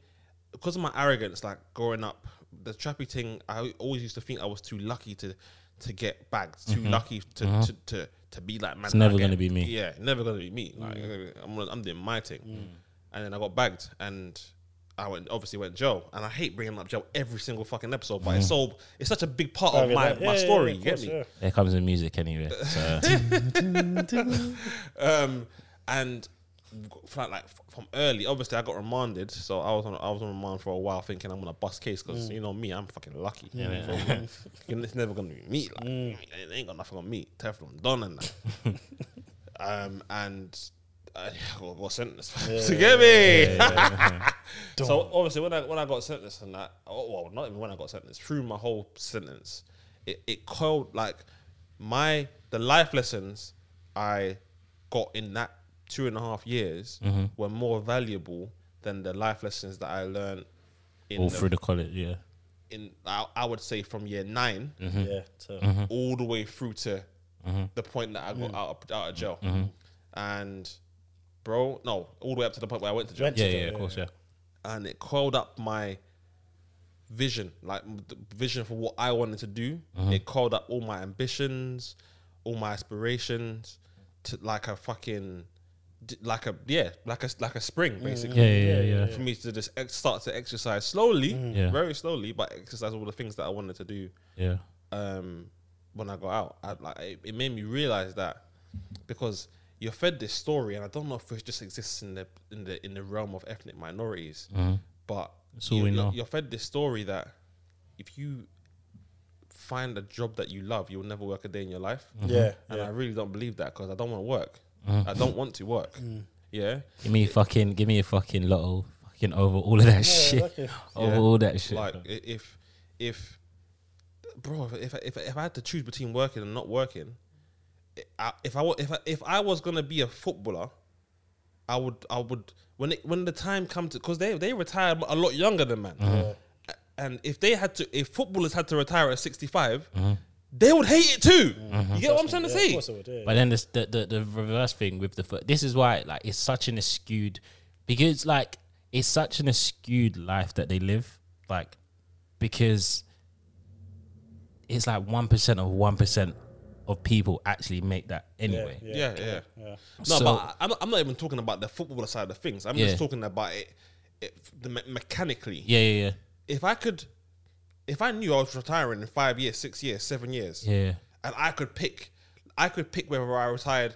because of my arrogance, like growing up, the trappy thing, I always used to think I was too lucky to to get bagged, too mm-hmm. lucky to, mm-hmm. to, to to be like man. Mm-hmm. never gonna be me. Yeah, never gonna be me. Like mm. I'm, I'm doing my thing, mm. and then I got bagged and. I went obviously went Joe, and I hate bringing up Joe every single fucking episode, but it's so it's such a big part of Yeah, my, yeah, my yeah, story. yeah, you get me? course, There comes the music anyway. So, um, and from like from early, obviously I got remanded, so I was on I was on remand for a while, thinking I'm gonna bust case because you know me, I'm fucking lucky. So, it's never gonna be me. Like, it ain't got nothing on me. Teflon done and that. um, and I got, got sentenced to get me. so obviously when I when I got sentenced and that, oh, well, not even when I got sentenced, through my whole sentence, it it coiled like my the life lessons I got in that two and a half years Mm-hmm. were more valuable than the life lessons that I learned in all the- through the college, yeah. in I, I would say from year 9 Mm-hmm. Yeah. So all the way through to the point that I got out of, out of jail, Mm-hmm. and bro, no, all the way up to the point where I went to jail, Went to Yeah, jail, yeah, of course, yeah. and it coiled up my vision, like m- the vision for what I wanted to do. Mm-hmm. It called up all my ambitions, all my aspirations, to like a fucking, d- like a yeah, like a like a spring basically. Yeah, yeah, yeah, yeah. For me to just ex- start to exercise slowly, Yeah. very slowly, but exercise all the things that I wanted to do Yeah. um, when I got out. I, like it, it made me realize that because you're fed this story, and I don't know if it just exists in the in the in the realm of ethnic minorities, mm-hmm. but That's all you, we you're, know. you're fed this story that if you find a job that you love, you'll never work a day in your life. Mm-hmm. yeah, And I really don't believe that because mm. I don't want to work. I don't want to work. Yeah, Give me fucking, give me a fucking lotto, fucking over all of that shit, okay. over Yeah. all that shit. like if if bro if if if I had to choose between working and not working I, if I if I, if I was gonna be a footballer I would I would when it, when the time comes to because they they retire a lot younger than man mm-hmm. A- and if they had to if footballers had to retire at 65 mm-hmm. they would hate it too mm-hmm. you get what I'm trying to Yeah, say Of course it would, yeah. But then this, the, the the reverse thing with the foot. This is why like it's such an skewed because like it's such an skewed life that they live. Like because it's like one percent of one percent of people actually make that anyway. yeah yeah, yeah. No, So- but I'm, I'm not even talking about the footballer side of things. I'm Yeah. just talking about it, it the me- mechanically. Yeah, yeah, yeah. if I could, if I knew I was retiring in five years, six years, seven years, yeah, yeah. and I could pick, I could pick whether I retired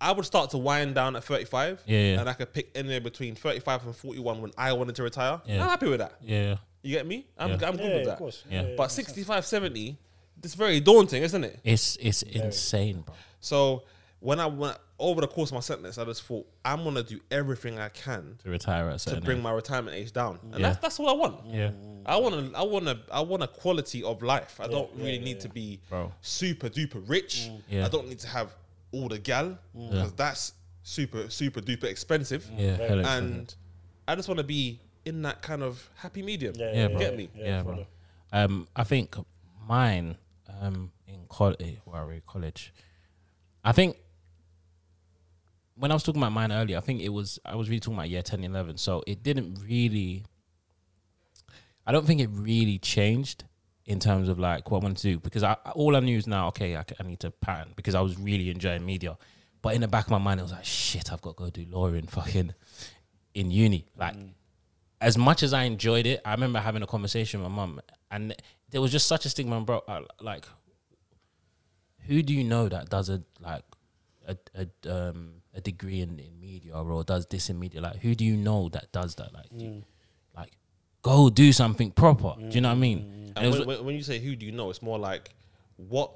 I would start to wind down at 35. Yeah, yeah. And I could pick anywhere between 35 and 41 when I wanted to retire. Yeah. I'm happy with that. Yeah, You get me? I'm, Yeah. I'm good Yeah, with of that. course. Yeah. But 65, 70, it's very daunting, isn't it? it's it's insane, bro. So when I went over the course of my sentence, I just thought I'm gonna do everything I can To retire at to bring age. my retirement age down, and Yeah. that's that's all I want. Yeah, I want to, I want to, I want a quality of life. I don't really need to be Bro. super duper rich. Mm. Yeah. I don't need to have all the gal mm. because that's super super duper expensive. yeah, mm. hella. And I just want to be in that kind of happy medium. Yeah, Yeah, yeah, bro. Get me? yeah, bro. follow. Um, I think mine um in college, where? College. I think when I was talking about mine earlier, I think it was I was really talking about year 10, 11. So it didn't really. I don't think it really changed in terms of like what I wanted to do because I all I knew is now okay I need to pattern because I was really enjoying media, but in the back of my mind it was like shit I've got to go do law in fucking in uni like as much as I enjoyed it, I remember having a conversation with my mum, and there was just such a stigma, bro. uh, Like, who do you know that does a like a a um a degree in, in media or does this in media? Like, who do you know that does that? Like, do you- like go do something proper. Do you know what I mean? And And when, when, when you say who do you know, it's more like what.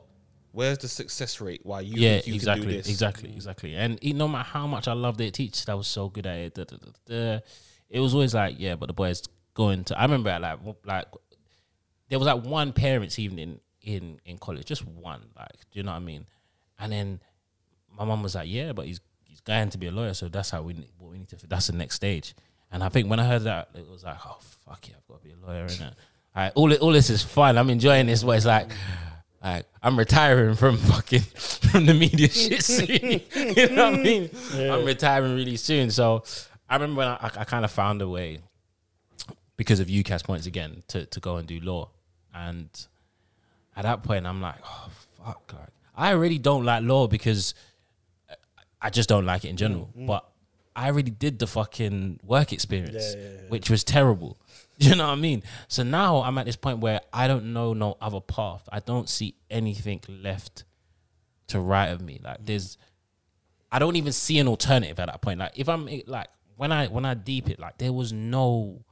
Where's the success rate? Why you yeah, you exactly, can do this? exactly, exactly. And it, no matter how much I loved it, teachers that was so good at it. da, da, da, da, it was always like, yeah, but the boys going to. I remember at like like there was like one parents' evening in in college, just one. Like, do you know what I mean? And then my mum was like, yeah, but he's he's going to be a lawyer, so that's how we what we need to. That's the next stage. And I think when I heard that, it was like, oh fuck yeah, I've got to be a lawyer, innit? Like, all it- all this is fun. I'm enjoying this, but it's like. Like I'm retiring from fucking from the media shit soon. you know what I mean? I'm retiring really soon. So I remember when I, I, kind of found a way because of UCAS points again to, to go and do law. And at that point I'm like, oh fuck, like I really don't like law because I just don't like it in general. Mm, mm. But I really did the fucking work experience, Yeah, yeah, yeah. which was terrible. You know what I mean? So now I'm at this point where I don't know no other path. I don't see anything left to right of me. Like mm. there's, I don't even see an alternative at that point. Like if I'm eh, like when I when I deep it, like there was no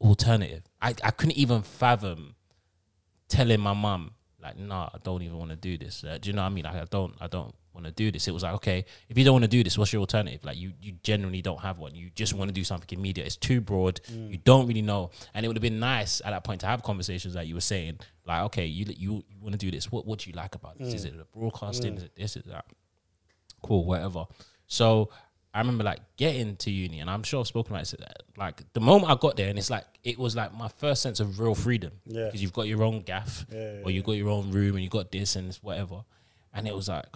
alternative. I I couldn't even fathom telling my mum like, nah, I don't even want to do this. Uh, do you know what I mean? Like, I don't, I don't want to do this. It was like, okay, if you don't want to do this, what's your alternative? Like, you, you generally don't have one. You just want to do something in media. It's too broad. You don't really know. And it would have been nice at that point to have conversations like you were saying, like, okay, you you, you want to do this. What what do you like about this? Is it the broadcasting? Is it this? Is that? Cool, whatever. So I remember like getting to uni, and I'm sure I've spoken about it. Like the moment I got there, and it's like it was like my first sense of real freedom. Yeah. because you've got your own gaff, Yeah, yeah, or you've got your own room, and you got this and this whatever. And it was like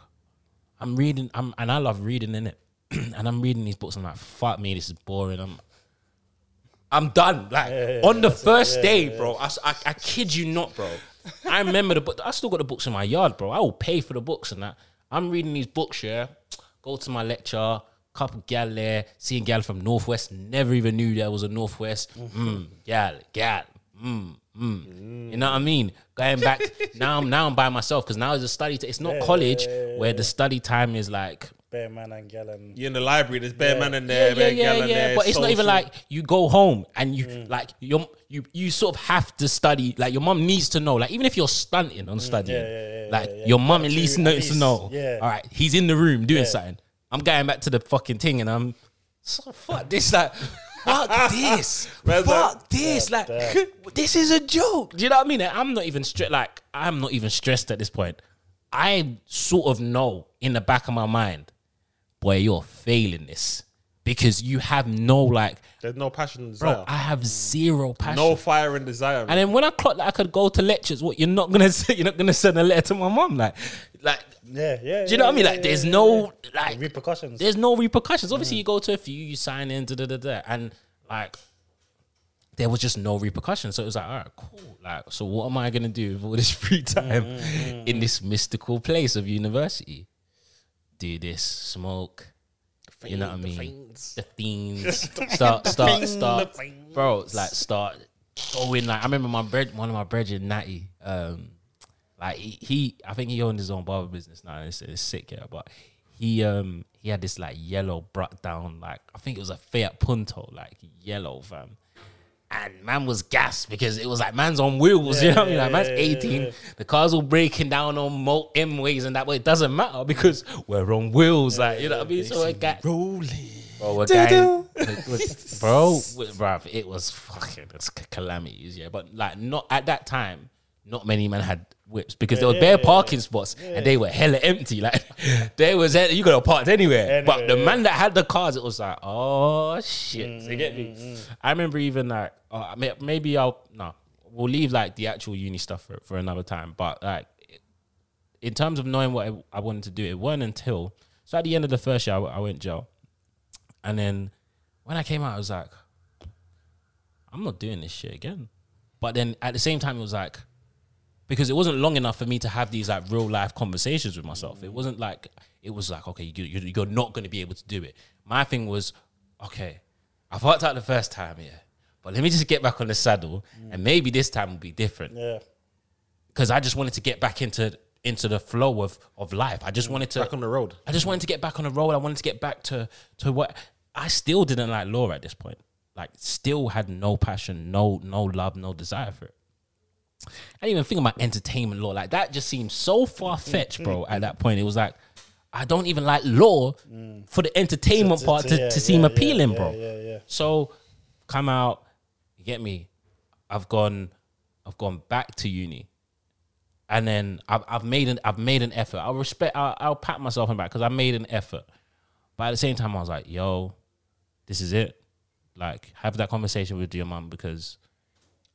I'm reading, I'm and I love reading in it, and I'm reading these books. I'm like, fuck me, this is boring. I'm I'm done. Like on the it. first day, bro. I, I- I kid you not, bro. I remember the book. I still got the books in my yard, bro. I will pay for the books and that. I'm reading these books, yeah. Go to my lecture, couple gal there, seeing gal from Northwest. Never even knew there was a Northwest. Mm, gal, gal. Mm, mm. You know what I mean? Going back now, I'm now I'm by myself because now it's a study. T- it's not college where the study time is like Bear man and gal and You're in the library. There's bare man in there, yeah, bare yeah, gal in yeah. there. But it's not even like you go home and you like you you you sort of have to study. Like your mom needs to know. Like even if you're stunting on studying, yeah, yeah, yeah, like yeah, yeah. your mom at least at knows to know. yeah. All right, he's in the room doing Yeah. something. I'm going back to the fucking thing and I'm so fuck this like. Fuck this! Man's Fuck like, this! Like, damn. this is a joke. Do you know what I mean? Like, I'm not even stressed. Like, I'm not even stressed at this point. I sort of know in the back of my mind, boy, you're failing this because you have no like, There's no passion and bro. I have zero passion. no fire and desire. and then when I clocked that I could go to lectures, what you're not gonna say? You're not gonna send a letter to my mom, like, like. yeah, yeah. Do you know what I mean? Like, yeah, there's yeah, no yeah. like repercussions. there's no repercussions. Mm. Obviously, you go to a few, you sign in, da da da da, and like there was just no repercussions. So it was like, all right, cool. Like, so what am I gonna do with all this free time mm, mm, in this mystical place of university? Do this, smoke. You know what I mean? The fiends. Start, start, start, bro. it's Like start going. Like I remember my bread, one of my brethren, Natty. Um, like he, he, I think he owned his own barber business now. It's, it's sick, yeah. But he um he had this like yellow brought down like I think it was a Fiat Punto like yellow fam. And man was gassed because it was like man's on wheels, you know what I mean? Like man's yeah, yeah, 18, yeah. the car's all breaking down on mo- M ways and that way. It doesn't matter because we're on wheels, like you know what I mean. So a got Rolling. bro, a guy, with- with- bro, it was fucking it's calamities, yeah. But like not at that time, not many men had whips because there were bare parking spots and they were hella empty. Like they was you could have parked anywhere. but the man that had the cars, it was like, oh shit. you get Mm, me? I remember even like uh, may- maybe I'll no, we'll leave like the actual uni stuff for, for another time. But like in terms of knowing what I, I wanted to do, it weren't until so at the end of the first year I went jail, and then when I came out, I was like, I'm not doing this shit again. But then at the same time, it was like because it wasn't long enough for me to have these like real life conversations with myself. It wasn't like it was like okay, you, you- you're not going to be able to do it. My thing was okay, I fucked out the first time, yeah, but let me just get back on the saddle, mm. and maybe this time will be different Yeah. because I just wanted to get back into into the flow of of life. I just mm. wanted to Back on the road. I just wanted to get back on the road. I wanted to get back to to what I still didn't like law at this point. Like still had no passion, no no love, no desire for it. I didn't even think about entertainment law. Like that just seemed so far fetched, bro. At that point, it was like I don't even like law for the entertainment To- part to- to, yeah, seem yeah, appealing, yeah, bro. yeah, yeah. So come out, you get me. I've gone, I've gone back to uni, and then I've, I've made an I've made an effort. I'll respect. I'll, I'll pat myself on back because I made an effort. But at the same time, I was like, "Yo, this is it. Like, have that conversation with your mum because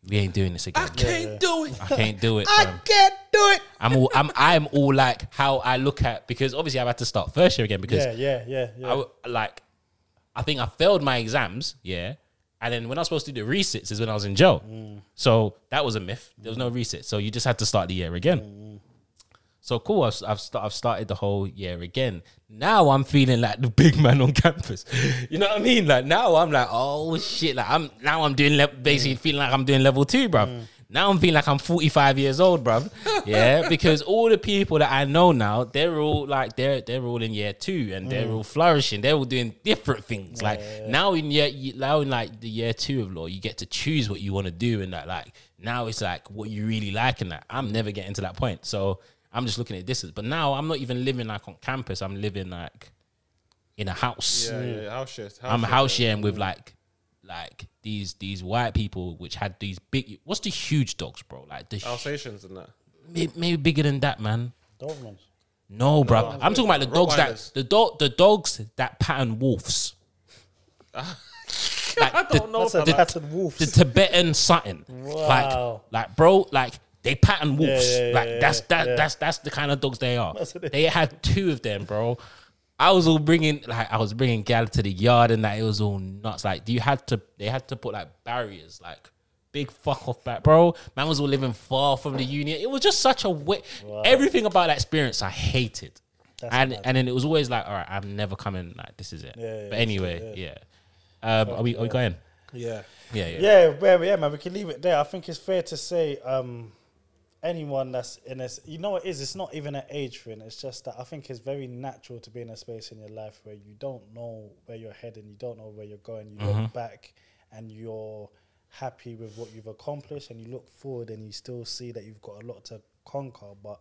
we ain't doing this again. I can't do it. I can't do it. fam. Can't do it. I'm all I'm I'm all like how I look at because obviously I've had to start first year again because Yeah, yeah, yeah, yeah. I w- like, I think I failed my exams, yeah. And then when I was supposed to do the resits is when I was in jail. Mm. So that was a myth. There was no resit. So you just had to start the year again. Mm. So cool. I've I've, sta- I've started the whole year again. Now I'm feeling like the big man on campus. You know what I mean? Like now I'm like, oh shit! Like I'm now I'm doing le- basically mm. feeling like I'm doing level two, bruv. Mm. Now I'm feeling like I'm 45 years old, bruv. Yeah, because all the people that I know now, they're all like they're they're all in year two and they're mm. all flourishing. They're all doing different things. Like now in year now in like the year two of law, you get to choose what you want to do and that. Like now it's like what you really like and that. I'm never getting to that point, so I'm just looking at distance. But now I'm not even living like on campus. I'm living like in a house. Yeah, yeah, house shares. House I'm shares, house sharing with like like these these white people which had these big what's the huge dogs, bro? Like the Alsatians and that. may- maybe bigger than that, man. Dobermans. No, bro. I'm talking about the dogs that the dog the dogs that pattern wolves. like I don't know. That's a fam. pattern wolf. the Tibetan something. Wow. Like, like, bro, like they pattern wolves. yeah, yeah, like yeah, that's that yeah. that's that's the kind of dogs they are. That's what it They had two of them, bro. I was all bringing like I was bringing gal to the yard and that it was all nuts. Like, you had to they had to put like barriers, like big fuck off back, bro. Man was all living far from the union. It was just such a way. Everything about that experience I hated. That's and and then it was always like, all right, I'm never coming. Like this is it. Yeah, yeah, but anyway, yeah. Um, are we are we going? Yeah. Yeah, yeah. Yeah, yeah, yeah, man. We can leave it there. I think it's fair to say, um, anyone that's in this, you know, it is. It's not even an age thing. It's just that I think it's very natural to be in a space in your life where you don't know where you're heading, you don't know where you're going. You look back and you're happy with what you've accomplished, and you look forward and you still see that you've got a lot to conquer, but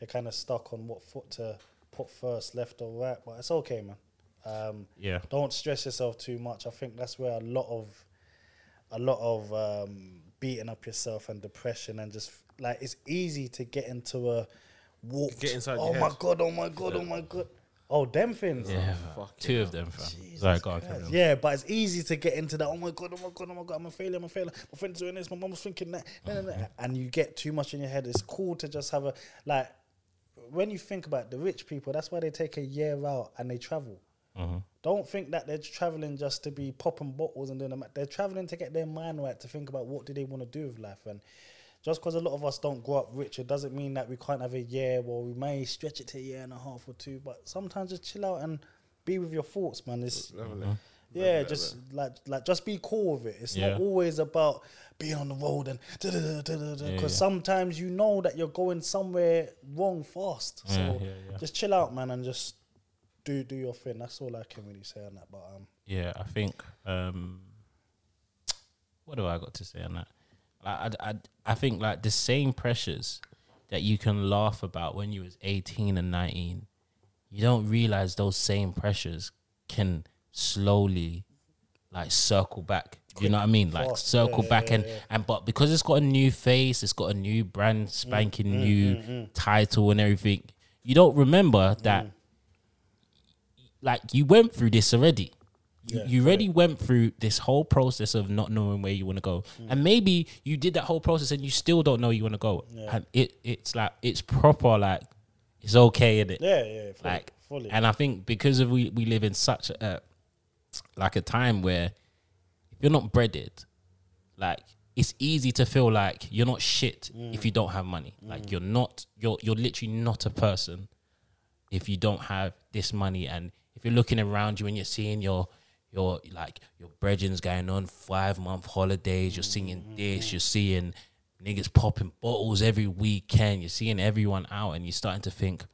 you're kind of stuck on what foot to put first, left or right. But it's okay, man. Um, Yeah. don't stress yourself too much. I think that's where a lot of a lot of um, beating up yourself and depression and just like it's easy to get into a warped. Get inside oh your my head. god! Oh my god! Oh my god! Oh, them things. Yeah, oh, fuck two of them. Sorry, go on, carry. Yeah, but it's easy to get into that. Oh my god! Oh my god! Oh my god! I'm a failure! I'm a failure! My friend's doing this. My mom's thinking that. Nah, nah, nah. And you get too much in your head. It's cool to just have a like. When you think about the rich people, that's why they take a year out and they travel. Mm-hmm. Don't think that they're traveling just to be popping bottles and doing them. They're traveling to get their mind right to think about what do they want to do with life. And just because a lot of us don't grow up rich, it doesn't mean that we can't have a year. Well, we may stretch it to a year and a half or two, but sometimes just chill out and be with your thoughts, man. It's Definitely. Mm-hmm. yeah, just like like just be cool with it. It's Yeah. not always about being on the road and because Yeah, yeah. sometimes you know that you're going somewhere wrong fast. So Yeah, yeah, yeah. just chill out, man, and just do do your thing. That's all I can really say on that. But um, Yeah, I think. Um, what do I got to say on that? I, I, I, I think like the same pressures that you can laugh about when you was eighteen and nineteen, you don't realize those same pressures can slowly like circle back. you know what I mean? Like fast. circle Yeah, back yeah, and yeah. and but because it's got a new face, it's got a new brand spanking Mm, new title and everything. You don't remember Mm. that like you went through this already. You, Yeah, you already went through this whole process of not knowing where you want to go, Mm. and maybe you did that whole process and you still don't know you want to go. Yeah. And it it's like it's proper, like it's okay in it. yeah, yeah, fully, Like, fully. and I think because of we we live in such a like a time where if you're not breaded, like it's easy to feel like you're not shit if you don't have money. Like you're not you're you're literally not a person if you don't have this money and if you're looking around you and you're seeing your your like your brethren's going on five month holidays, you're seeing mm-hmm. this, you're seeing niggas popping bottles every weekend, you're seeing everyone out and you're starting to think,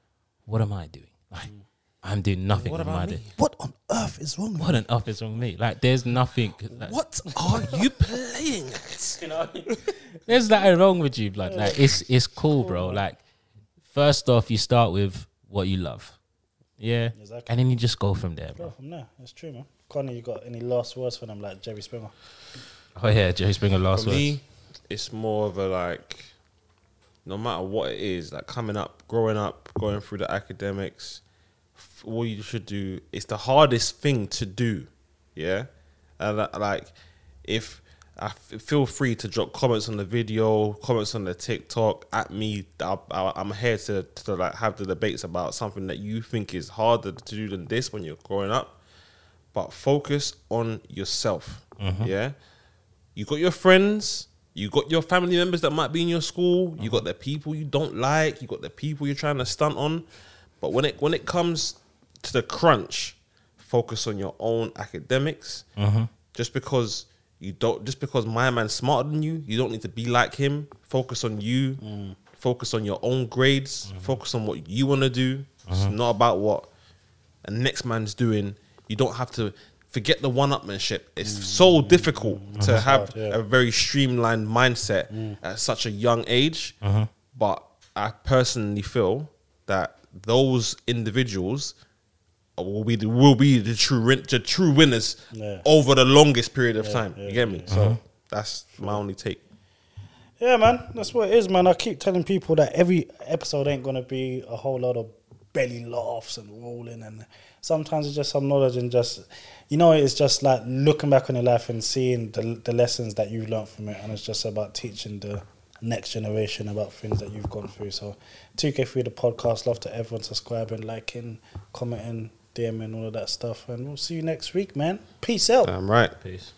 what am I doing? Like mm. I'm doing nothing What about my me? what on earth is wrong? with What on earth is wrong with me? Like there's nothing like, What are you playing at? There's nothing wrong with you, blood. Like it's it's cool, bro. Like first off, you start with what you love, yeah, Exactly. and then you just go from there, Go bro. from there. That's true, man. Connie, you got any last words for them, like Jerry Springer? Oh yeah, Jerry Springer last For word. me, it's more of a like, no matter what it is, like coming up, growing up, going through the academics, f- all you should do. It's the hardest thing to do, yeah. And that, like, if I f- feel free to drop comments on the video, comments on the TikTok at me. I, I'm here to, to like have the debates about something that you think is harder to do than this when you're growing up. But focus on yourself, mm-hmm. yeah you got your friends, you got your family members that might be in your school, you mm-hmm. got the people you don't like, you got the people you're trying to stunt on. But when it when it comes to the crunch, focus on your own academics. Mm-hmm. Just because you don't just because my man's smarter than you, you don't need to be like him. Focus on you, focus on your own grades, focus on what you want to do. It's uh-huh. not about what a next man's doing. You don't have to forget the one-upmanship. It's mm. so difficult uh-huh. to have hard, yeah. a very streamlined mindset mm. at such a young age. Uh-huh. But I personally feel that those individuals Uh, will be the, will be the true win- the true winners Yeah. over the longest period of time. yeah, you get me? So uh-huh. that's my only take. Yeah, man. That's what it is, man. I keep telling people that every episode ain't gonna be a whole lot of belly laughs and rolling, and sometimes it's just some knowledge and just, you know, it's just like looking back on your life and seeing the the lessons that you've learned from it, and it's just about teaching the next generation about things that you've gone through. So, two K three the podcast. Love to everyone subscribing, liking, commenting, DMing, all of that stuff, and we'll see you next week, man. Peace out. I'm right. Peace.